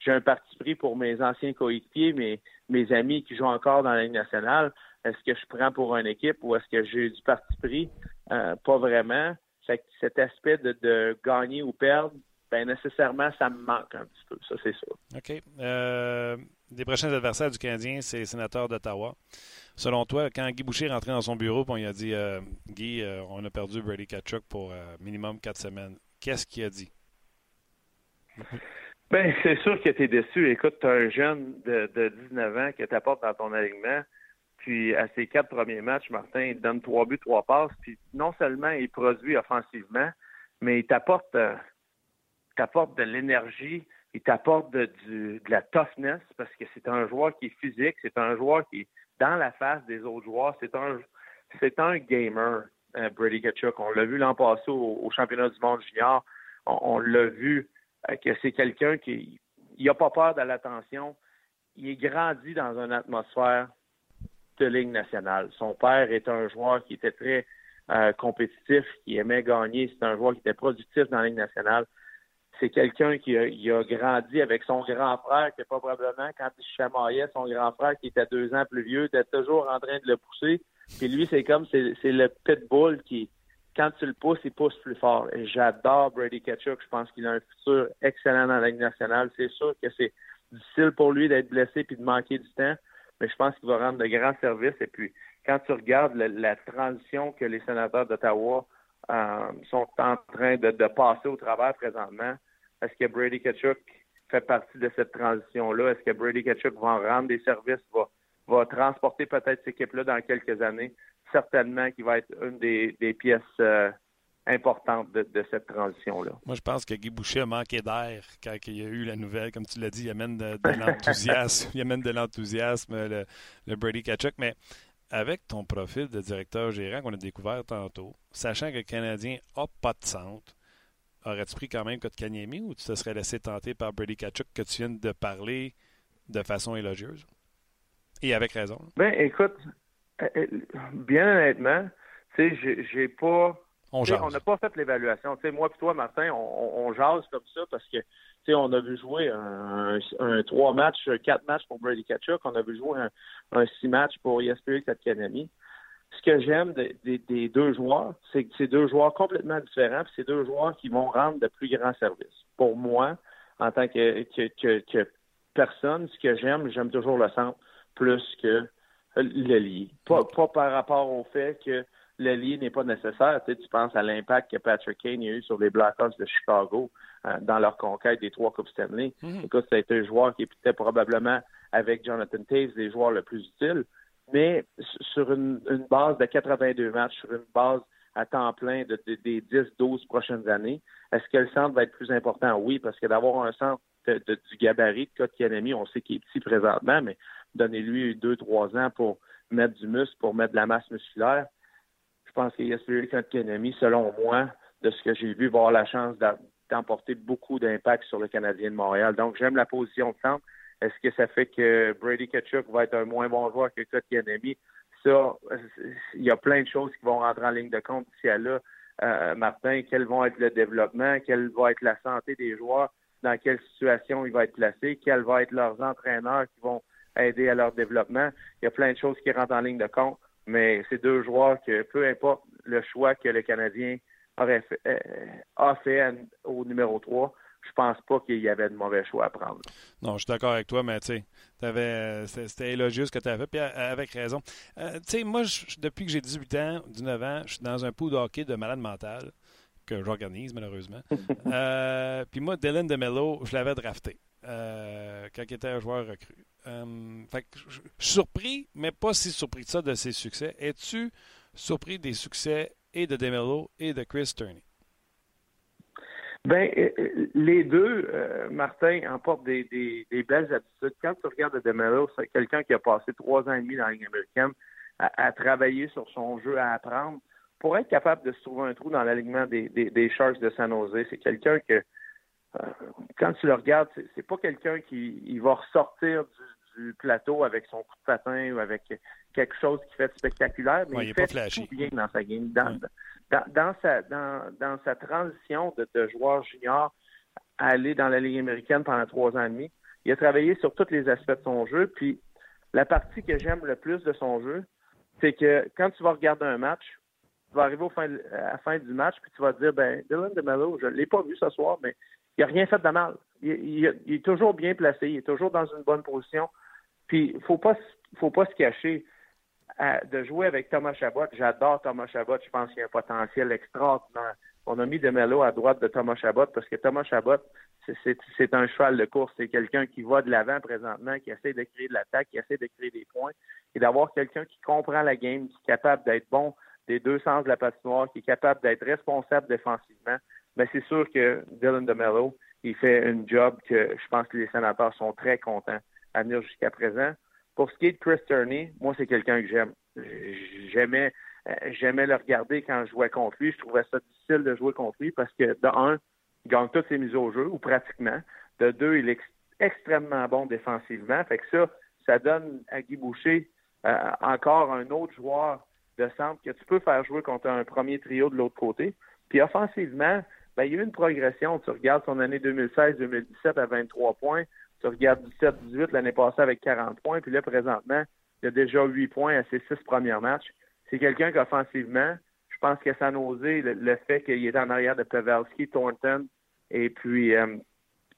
j'ai un parti pris pour mes anciens coéquipiers, mes, amis qui jouent encore dans la Ligue nationale. Est-ce que je prends pour une équipe ou est-ce que j'ai du parti pris? Euh, pas vraiment. Fait cet aspect de, gagner ou perdre, ben nécessairement, ça me manque un petit peu. Ça, c'est sûr. OK. Euh, les prochains adversaires du Canadien, c'est les sénateurs d'Ottawa. Selon toi, quand Guy Boucher est rentré dans son bureau, on lui a dit euh, Guy, euh, on a perdu Brady Kachuk pour minimum quatre semaines. Qu'est-ce qu'il a dit? Ben, c'est sûr que tu es déçu. Écoute, tu un jeune de, de 19 ans que tu apportes dans ton alignement. Puis à ses quatre premiers matchs, Martin, il donne trois buts, trois passes. Puis non seulement il produit offensivement, mais il t'apporte t'apporte de l'énergie, il t'apporte de, la toughness parce que c'est un joueur qui est physique, c'est un joueur qui est dans la face des autres joueurs, c'est un c'est un gamer, euh, Brady Kachuk. On l'a vu l'an passé au, championnat du monde junior. On, l'a vu euh, que c'est quelqu'un qui il a pas peur de l'attention. Il est grandi dans une atmosphère de Ligue nationale. Son père est un joueur qui était très euh, compétitif, qui aimait gagner. C'est un joueur qui était productif dans la Ligue nationale c'est quelqu'un qui a, grandi avec son grand frère, qui probablement, quand il chamaillait son grand frère qui était deux ans plus vieux, était toujours en train de le pousser. Puis lui, c'est comme, c'est, le pitbull qui, quand tu le pousses, il pousse plus fort. J'adore Brady Ketchuk. Je pense qu'il a un futur excellent dans la Ligue nationale. C'est sûr que c'est difficile pour lui d'être blessé puis de manquer du temps, mais je pense qu'il va rendre de grands services. Et puis, quand tu regardes la transition que les sénateurs d'Ottawa euh, sont en train de, de passer au travers présentement, est-ce que Brady Ketchuk fait partie de cette transition-là? Est-ce que Brady Ketchuk va en rendre des services, va, va transporter peut-être cette équipe-là dans quelques années? Certainement qu'il va être une des, pièces euh, importante de, cette transition-là. Moi, je pense que Guy Boucher a manqué d'air quand il y a eu la nouvelle. Comme tu l'as dit, il amène de, l'enthousiasme. il amène de l'enthousiasme, le, Brady Kachuk. Mais avec ton profil de directeur gérant qu'on a découvert tantôt, sachant que le Canadien n'a pas de centre, aurais-tu pris quand même Kotkaniemi ou tu te serais laissé tenter par Brady Kachuk que tu viens de parler de façon élogieuse? Et avec raison. Ben, écoute, bien honnêtement, tu sais, j'ai pas on n'a pas fait l'évaluation. Moi et toi, Martin, on, jase comme ça parce que on a vu jouer un, trois matchs, quatre matchs pour Brady Kachuk, on a vu jouer un, six matchs pour ESPX Academy. Ce que j'aime des deux joueurs, c'est que c'est deux joueurs complètement différents, puis c'est deux joueurs qui vont rendre de plus grands services. Pour moi, en tant que, que, personne, ce que j'aime, j'aime toujours le centre plus que le lié. Pas, pas par rapport au fait que le lien n'est pas nécessaire. Tu, penses à l'impact que Patrick Kane a eu sur les Blackhawks de Chicago euh, dans leur conquête des trois Coupes Stanley. Mm Écoute, ça a été un joueur qui était probablement, avec Jonathan Taves, les joueurs le plus utiles. Mais sur une, base de 82 matchs, sur une base à temps plein de, des 10-12 prochaines années, est-ce que le centre va être plus important? Oui, parce que d'avoir un centre de, du gabarit de Kotkaniemi, on sait qu'il est petit présentement, mais donnez-lui deux, trois ans pour mettre du muscle, pour mettre de la masse musculaire je pense qu'Yesperi Kotkaniemi, selon moi, de ce que j'ai vu, va avoir la chance d'emporter beaucoup d'impact sur le Canadien de Montréal. Donc, j'aime la position de centre. Est-ce que ça fait que Brady Ketchuk va être un moins bon joueur que Kotkaniemi? Ça, il y a plein de choses qui vont rentrer en ligne de compte d'ici à là. Euh, Martin, quel va être le développement, quelle va être la santé des joueurs, dans quelle situation il va être placé, quels vont être leurs entraîneurs qui vont aider à leur développement. Il y a plein de choses qui rentrent en ligne de compte mais c'est deux joueurs que, peu importe le choix que le Canadien aurait fait, euh, a fait au numéro 3, je pense pas qu'il y avait de mauvais choix à prendre. Non, je suis d'accord avec toi, mais tu sais, c'était élogieux ce que tu avais fait, puis avec raison. Euh, tu sais, moi, depuis que j'ai 18 ans, 19 ans, je suis dans un pool de hockey de malade mental que j'organise malheureusement. euh, puis moi, Dylan DeMello, je l'avais drafté euh, quand il était un joueur recru. Euh, je suis surpris, mais pas si surpris que ça de ses succès. Es-tu surpris des succès et de Demelo et de Chris Turney? Ben, euh, les deux, Martin, emportent des, belles attitudes. Quand tu regardes Demelo, c'est quelqu'un qui a passé trois ans et demi dans la Ligue américaine à, travailler sur son jeu, à apprendre, pour être capable de se trouver un trou dans l'alignement des, des, Sharks de San Jose. C'est quelqu'un que, quand tu le regardes, c'est pas quelqu'un qui il va ressortir du, du plateau avec son coup de patin ou avec quelque chose qui fait spectaculaire, mais il, fait tout bien dans sa game. Dans, dans, sa, dans, dans sa transition de, de, joueur junior à aller dans la Ligue américaine pendant trois ans et demi, il a travaillé sur tous les aspects de son jeu. Puis la partie que j'aime le plus de son jeu, c'est que quand tu vas regarder un match, tu vas arriver au fin, à la fin du match, puis tu vas te dire, ben, Dylan DeMello, je ne l'ai pas vu ce soir, mais il n'a rien fait de mal. il, est toujours bien placé, il est toujours dans une bonne position. Puis, il pas, faut pas se cacher de jouer avec Thomas Chabot. J'adore Thomas Chabot. Je pense qu'il y a un potentiel extraordinaire. On a mis Demelo à droite de Thomas Chabot parce que Thomas Chabot, c'est un cheval de course. C'est quelqu'un qui va de l'avant présentement, qui essaie de créer de l'attaque, qui essaie de créer des points. Et d'avoir quelqu'un qui comprend la game, qui est capable d'être bon des deux sens de la patinoire, qui est capable d'être responsable défensivement, mais c'est sûr que Dylan DeMello, il fait un job que je pense que les sénateurs sont très contents à venir jusqu'à présent. Pour ce qui est de Chris Turney, moi, c'est quelqu'un que j'aime. J'aimais, euh, j'aimais le regarder quand je jouais contre lui. Je trouvais ça difficile de jouer contre lui parce que, de un, il gagne toutes ses mises au jeu, ou pratiquement. De deux, il est extrêmement bon défensivement. Fait que ça, ça donne à Guy Boucher euh, encore un autre joueur de centre que tu peux faire jouer contre un premier trio de l'autre côté. Puis offensivement, ben, il y a eu une progression. Tu regardes son année 2016-2017 à 23 points. Tu regardes 17-18 l'année passée avec 40 points, puis là, présentement, il a déjà 8 points à ses six premiers matchs. C'est quelqu'un qu'offensivement, je pense que ça osé le, fait qu'il est en arrière de Pavelski, Thornton et puis euh,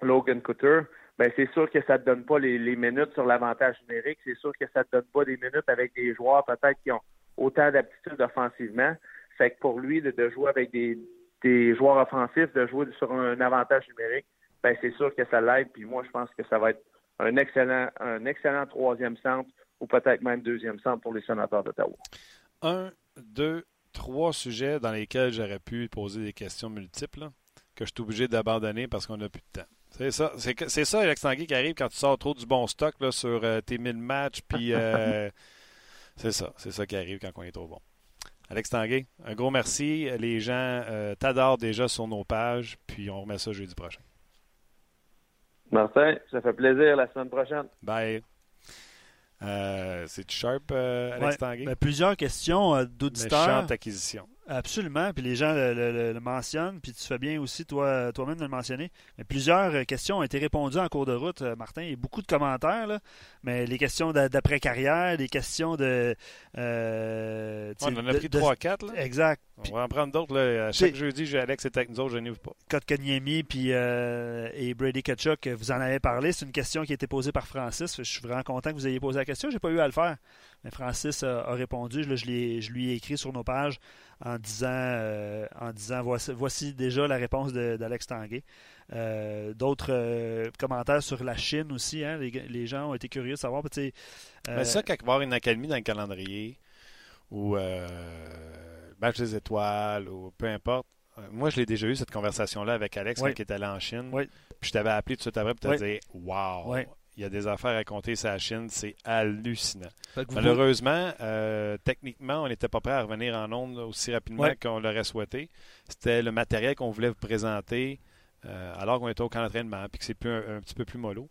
Logan Couture. Ben, c'est sûr que ça ne te donne pas les, minutes sur l'avantage numérique. C'est sûr que ça ne te donne pas des minutes avec des joueurs peut-être qui ont autant d'aptitude offensivement. Fait que pour lui, de jouer avec des, des joueurs offensifs, de jouer sur un avantage numérique, ben c'est sûr que ça l'aide. Puis moi, je pense que ça va être un excellent, un excellent troisième centre ou peut-être même deuxième centre pour les sénateurs d'Ottawa. Un, deux, trois sujets dans lesquels j'aurais pu poser des questions multiples que je suis obligé d'abandonner parce qu'on n'a plus de temps. C'est ça, c'est ça, Alex Tanguy, qui arrive quand tu sors trop du bon stock là, sur euh, tes 1000 matchs, puis euh, c'est ça, c'est ça qui arrive quand on est trop bon. Alex Tanguay, un gros merci. Les gens euh, t'adorent déjà sur nos pages, puis on remet ça jeudi prochain. Martin, ça fait plaisir la semaine prochaine. Bye. c'est sharp, Alex Tanguay? Ben, plusieurs questions d'auditeurs. Méchante acquisition. Absolument. Puis les gens le, mentionnent, puis tu fais bien aussi toi, toi-même de le mentionner. Mais plusieurs euh, questions ont été répondues en cours de route, euh, Martin. Il y a beaucoup de commentaires, là. mais les questions d'après-carrière, les questions de. Euh, on en a pris trois, quatre. Là. Exact. On va en prendre d'autres. Chaque jeudi, j'ai Alex et avec nous autres, je n'y pas. Kotkaniemi puis et Brady Kachuk, vous en avez parlé. C'est une question qui a été posée par Francis. Je suis vraiment content que vous ayez posé la question. J'ai pas eu à le faire. Mais Francis a, répondu. je, je lui ai écrit sur nos pages en disant, euh, en disant voici, déjà la réponse d'Alex Tanguay. Euh, d'autres euh, commentaires sur la Chine aussi. Hein, les, gens ont été curieux de savoir. Mais ben, ça, quelque part, une académie dans le calendrier ou match des étoiles ou peu importe. Moi, je l'ai déjà eu cette conversation-là avec Alex qui est allé en Chine. Puis je t'avais appelé tout de suite après pour te dire Wow! Il y a des affaires à compter sur la Chine, c'est hallucinant. Malheureusement, euh, techniquement, on n'était pas prêt à revenir en ondes aussi rapidement qu'on l'aurait souhaité. C'était le matériel qu'on voulait vous présenter euh, alors qu'on était au camp d'entraînement, puis que c'est un, petit peu plus mollo.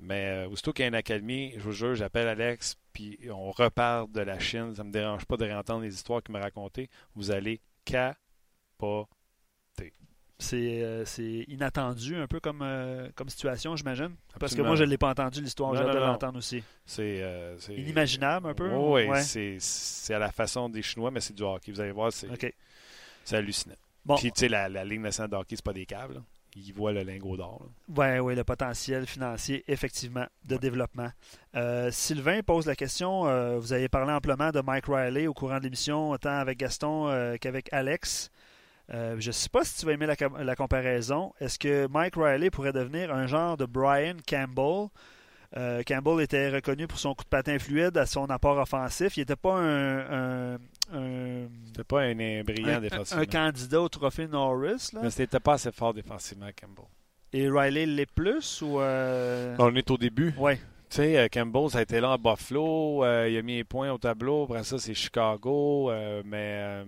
Mais euh, aussitôt qu'il y a une académie, je vous jure, j'appelle Alex, puis on repart de la Chine. Ça ne me dérange pas de réentendre les histoires qu'il m'a racontées. Vous allez capoter. Euh, c'est inattendu un peu comme, euh, comme situation, j'imagine. Parce que moi, je ne l'ai pas entendu l'histoire, j'ai hâte de l'entendre aussi. C'est euh, inimaginable un peu. oui, c'est à la façon des Chinois, mais c'est du hockey. Vous allez voir, c'est hallucinant. Puis, tu sais, la, la Ligue nationale de hockey, c'est pas des câbles. Ils voient le lingot d'or. Oui, oui, le potentiel financier, effectivement, de développement. Sylvain pose la question vous avez parlé amplement de Mike Riley au courant de l'émission, autant avec Gaston qu'avec Alex. Euh, je ne sais pas si tu vas aimer la, comparaison. Est-ce que Mike Riley pourrait devenir un genre de Brian Campbell? Euh, Campbell était reconnu pour son coup de patin fluide à son apport offensif. Il n'était pas un. C'était pas un, brillant défensivement. Un candidat au trophée Norris. Là. Mais c'était pas assez fort défensivement, Campbell. Et Riley l'est plus ou. Euh? On est au début. Oui. Tu sais, Campbell, ça a été là à Buffalo. il a mis les points au tableau. Après ça, c'est Chicago. mais.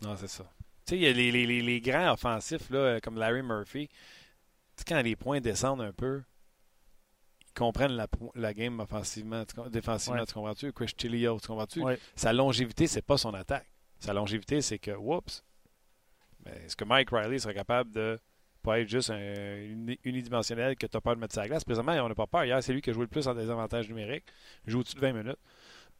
non, c'est ça. Tu sais, il y a les, les, les, grands offensifs, là, comme Larry Murphy. Tu sais, quand les points descendent un peu, ils comprennent la, la game offensivement, défensivement, tu comprends-tu? Chris Chilio, tu comprends-tu? Sa longévité, c'est pas son attaque. Sa longévité, c'est que, whoops, mais est-ce que Mike Riley serait capable de pas être juste un, unidimensionnel que tu as peur de mettre sa glace? Présentement, on n'a pas peur. Hier, c'est lui qui a joué le plus en désavantage numérique. Il joue au-dessus de 20 minutes.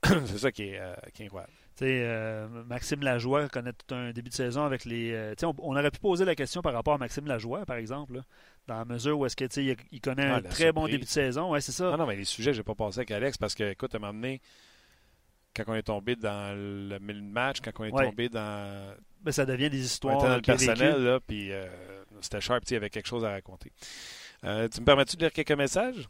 c'est ça qui est, euh, qui est incroyable. Euh, Maxime Lajoie connaît tout un début de saison avec les. Euh, on, aurait pu poser la question par rapport à Maxime Lajoie, par exemple, dans la mesure où est-ce que il, il connaît ah, un très bon début de saison. Ouais, c'est ça. Non, non, mais les sujets, je n'ai pas passé avec Alex parce que, écoute, à un moment donné, quand on est tombé dans le match, quand on est tombé dans. Ben, ça devient des histoires. dans le personnel, là, puis euh, c'était sharp, il y avait quelque chose à raconter. tu me permets-tu de lire quelques messages?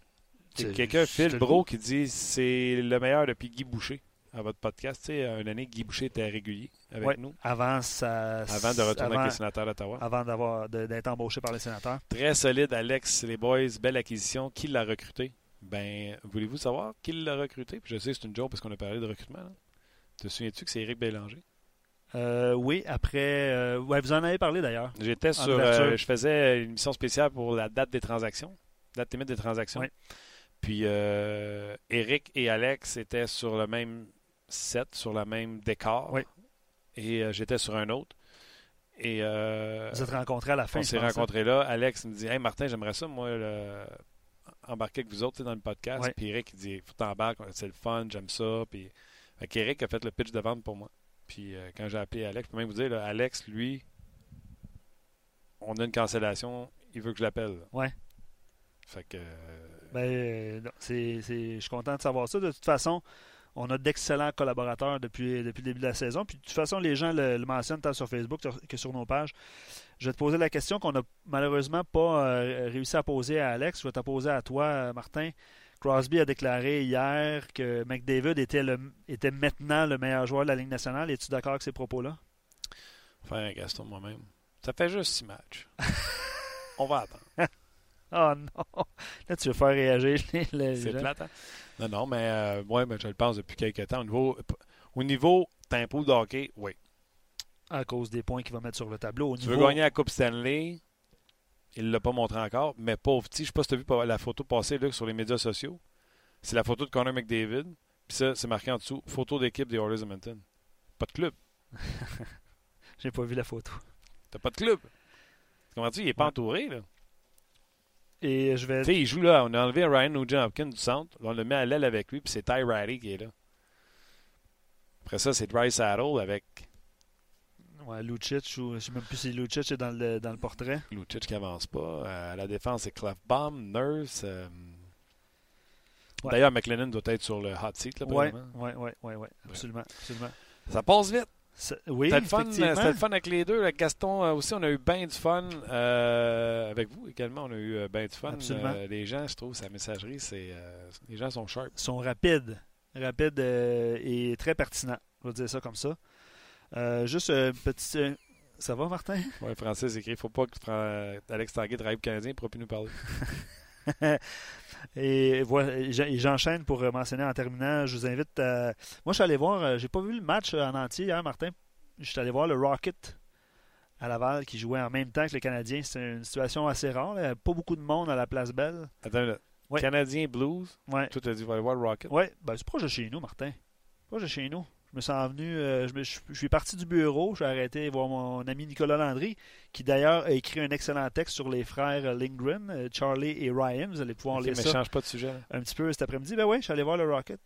Quelqu'un, Phil Bro, qui dit c'est le meilleur depuis Guy Boucher à votre podcast. Tu sais, une année, Guy Boucher était régulier avec nous. Avant, ça, avant de retourner avec les sénateurs d'Ottawa. Avant d'avoir, d'être embauché par les sénateurs. Très solide, Alex, les boys. Belle acquisition. Qui l'a recruté? Ben, voulez-vous savoir qui l'a recruté? je sais, c'est une joke parce qu'on a parlé de recrutement. Te souviens-tu que c'est Eric Bélanger? Euh, oui, après. Euh, ouais, vous en avez parlé d'ailleurs. J'étais sur. Euh, je faisais une mission spéciale pour la date des transactions, date limite des transactions. Puis Eric et Alex étaient sur le même sur le même décor. Oui. Et euh, j'étais sur un autre. Et, euh, Vous êtes rencontrés à la fin. On s'est rencontrés là. Alex me dit Hey Martin, j'aimerais ça, moi, embarquer avec vous autres dans le podcast. Puis Eric, il dit Faut t'embarquer, c'est le fun, j'aime ça. Puis Eric a fait le pitch de vente pour moi. Puis euh, quand j'ai appelé Alex, je peux même vous dire Alex, lui, on a une cancellation, il veut que je l'appelle. Ouais. Fait que. Ben, c'est, je suis content de savoir ça. De toute façon, on a d'excellents collaborateurs depuis, depuis le début de la saison. Puis de toute façon, les gens le, mentionnent tant sur Facebook que sur nos pages. Je vais te poser la question qu'on n'a malheureusement pas euh, réussi à poser à Alex. Je vais te poser à toi, Martin. Crosby a déclaré hier que McDavid était, le, était maintenant le meilleur joueur de la Ligue nationale. Es-tu d'accord avec ces propos-là? Faire un Gaston moi-même. Ça fait juste six matchs. On va attendre. Oh non! Là, tu veux faire réagir les, C'est plate, hein? Non, non, mais euh, ouais, mais je le pense depuis quelques temps. Au niveau, au niveau tempo de hockey, oui. À cause des points qu'il va mettre sur le tableau. Au tu veux gagner la Coupe Stanley, il ne l'a pas montré encore, mais pauvre petit, je ne sais pas si tu as vu la photo passer là, sur les médias sociaux. C'est la photo de Connor McDavid. Puis ça, c'est marqué en dessous photo d'équipe des Oilers Edmonton. Pas de club. J'ai pas vu la photo. T'as pas de club. Comment tu Il est pas entouré, là. Et je vais. Tu sais, il joue là. On a enlevé Ryan Nugent Hopkins du centre. on le met à l'aile avec lui, puis c'est Ty Riley qui est là. Après ça, c'est Dry Saddle avec Ouais, Lucic, ou, je ne sais même plus si Lucic est dans le, dans le portrait. Lucic qui avance pas. Euh, à la défense, c'est Clefbaum, Nurse. Euh... Ouais. D'ailleurs, McLennan doit être sur le hot seat. Oui, oui, oui, absolument, absolument. Ça passe vite. Oui, c'était le, fun avec les deux. Avec Gaston euh, aussi, on a eu bien du fun. Euh, avec vous également, on a eu bien du fun. Absolument. les gens, je trouve, sa messagerie, c'est les gens sont sharp. Ils sont rapides. Rapides et très pertinents. Je vais dire ça comme ça. Euh, juste un petit. Euh, ça va, Martin? Oui, Francis écrit faut pas que Alex Tanguay travaille Canadien, il ne pourra plus nous parler. et voilà, j'enchaîne pour mentionner en terminant. Je vous invite à. Moi, je suis allé voir. Euh, j'ai pas vu le match en entier hier, Martin. Je suis allé voir le Rocket à Laval qui jouait en même temps que les Canadiens. C'est une situation assez rare. Il pas beaucoup de monde à la place Belle. Attends, le Canadien Blues? Ouais. Toi, tu as dit, va aller voir le Rocket? Oui, ben, c'est proche de chez nous, Martin. Proche de chez nous. Je me suis venu, euh, je, suis parti du bureau, j'ai arrêté voir mon ami Nicolas Landry, qui d'ailleurs a écrit un excellent texte sur les frères Lindgren, euh, Charlie et Ryan. Vous allez pouvoir lire mais ça. change pas de sujet. Un petit peu cet après-midi. Ben oui, je suis allé voir le Rocket.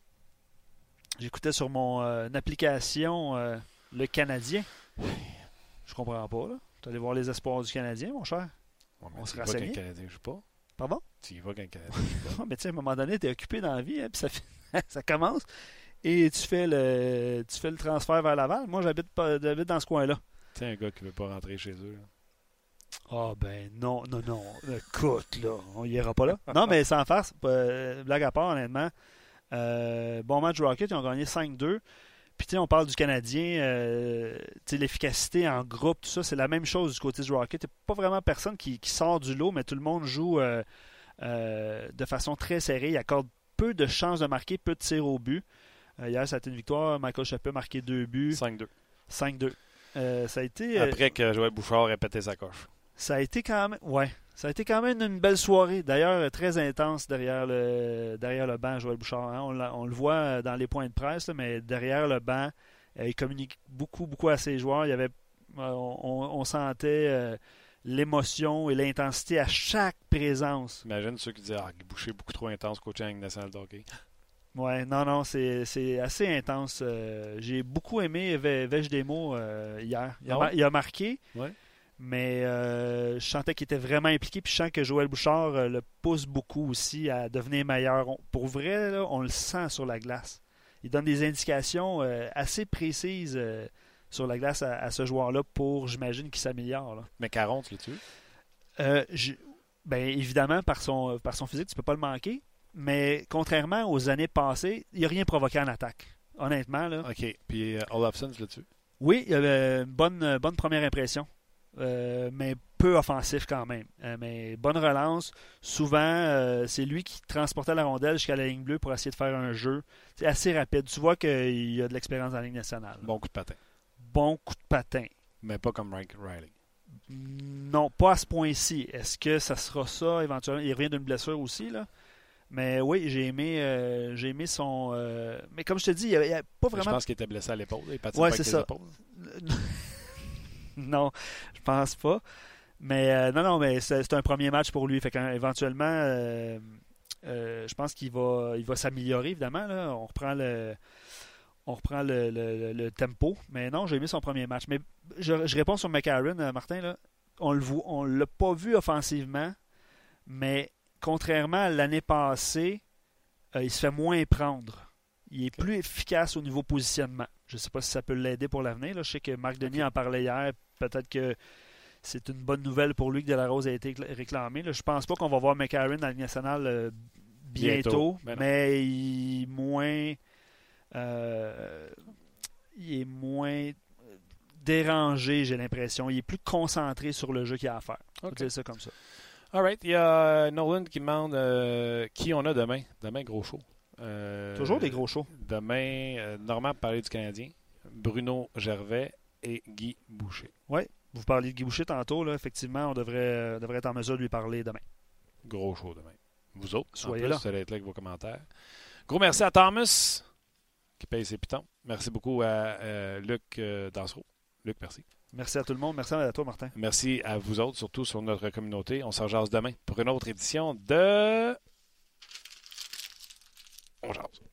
J'écoutais sur mon euh, application le Canadien. Je comprends pas, là. Tu allé voir les espoirs du Canadien, mon cher. On se rassemble. Canadien joue pas. Pardon? Tu y vas Canadien joue pas. mais tu sais, à un moment donné, tu es occupé dans la vie, hein, puis ça, ça commence et tu fais le tu fais le transfert vers Laval. Moi, j'habite pas dans ce coin-là. Tu un gars qui veut pas rentrer chez eux. Ah ben non, non, non. Écoute, là, on y ira pas là. Non, mais sans farce, euh, blague à part, honnêtement. Euh, bon match Rocket, ils ont gagné 5-2. Puis tu sais, on parle du Canadien, euh, l'efficacité en groupe, tout ça, c'est la même chose du côté du Rocket. Il n'y a pas vraiment personne qui, qui, sort du lot, mais tout le monde joue euh, de façon très serrée. Il accorde peu de chances de marquer, peu de tirs au but. Euh, hier, ça a été une victoire. Michael Chappé a marqué deux buts. 5-2. 5-2. Euh, ça a été. Euh, Après que Joël Bouchard ait pété sa coche. Ça a été quand même. Ouais. Ça a été quand même une belle soirée. D'ailleurs, très intense derrière le, derrière le banc, Joël Bouchard. Hein. On, le voit dans les points de presse, mais derrière le banc, il communique beaucoup, beaucoup à ses joueurs. Il y avait, on, sentait l'émotion et l'intensité à chaque présence. Imagine ceux qui disaient Ah, Boucher beaucoup trop intense coaching national de hockey. Ouais, non, non, c'est assez intense. Euh, j'ai beaucoup aimé Vej Demo euh, hier. Ah il a, marqué, mais euh, je sentais qu'il était vraiment impliqué. Puis je sens que Joël Bouchard le pousse beaucoup aussi à devenir meilleur. pour vrai, on le sent sur la glace. Il donne des indications assez précises sur la glace à, ce joueur-là pour, j'imagine, qu'il s'améliore. Mais 40, tu le tues? ben, évidemment, par son, par son physique, tu peux pas le manquer. Mais contrairement aux années passées, il n'a rien provoqué en attaque. Honnêtement. Là. OK. Puis euh, Olafson, tu l'as-tu? Oui, il avait une bonne, bonne première impression. Euh, mais peu offensif quand même. Euh, mais bonne relance. Souvent, c'est lui qui transportait la rondelle jusqu'à la ligne bleue pour essayer de faire un jeu. C'est assez rapide. Tu vois qu'il a de l'expérience dans la ligne nationale. Bon coup de patin. Bon coup de patin. Mais pas comme Riley. Non, pas à ce point-ci. Est-ce que ça sera ça éventuellement? Il revient d'une blessure aussi, là. Mais oui, j'ai aimé, euh, j'ai aimé son. Euh, mais comme je te dis, il n'y a, pas vraiment. Je pense qu'il était blessé à l'épaule. Il ouais, c'est ça. non, je pense pas. Mais euh, non, non, mais c'est un premier match pour lui. Fait éventuellement, je pense qu'il va, il va s'améliorer, évidemment. Là. On reprend le. On reprend le, le, tempo. Mais non, j'ai aimé son premier match. Mais je, réponds sur McCarron, Martin. Là. On ne l'a pas vu offensivement, mais contrairement à l'année passée, euh, il se fait moins prendre. Il est plus efficace au niveau positionnement. Je ne sais pas si ça peut l'aider pour l'avenir. Je sais que Marc Denis en parlait hier. Peut-être que c'est une bonne nouvelle pour lui que Delarose a été réclamé. Je ne pense pas qu'on va voir McCarron dans la nationale euh, bientôt, mais il est moins. il est moins dérangé, j'ai l'impression. Il est plus concentré sur le jeu qu'il a à faire. On dire ça comme ça. All right. Il y a Nolan qui demande qui on a demain. Demain, gros show. Toujours des gros shows. Demain, Normand parler du Canadien. Bruno Gervais et Guy Boucher. Oui, vous parliez de Guy Boucher tantôt. Là, effectivement, on devrait, devrait être en mesure de lui parler demain. Gros show demain. Vous autres, soyez là. Vous allez être là avec vos commentaires. Gros merci à Thomas qui paye ses pitons. Merci beaucoup à Luc euh, Luc, merci. Merci à tout le monde. Merci à toi, Martin. Merci à vous autres, surtout sur notre communauté. On s'en jase demain pour une autre édition de. On jase.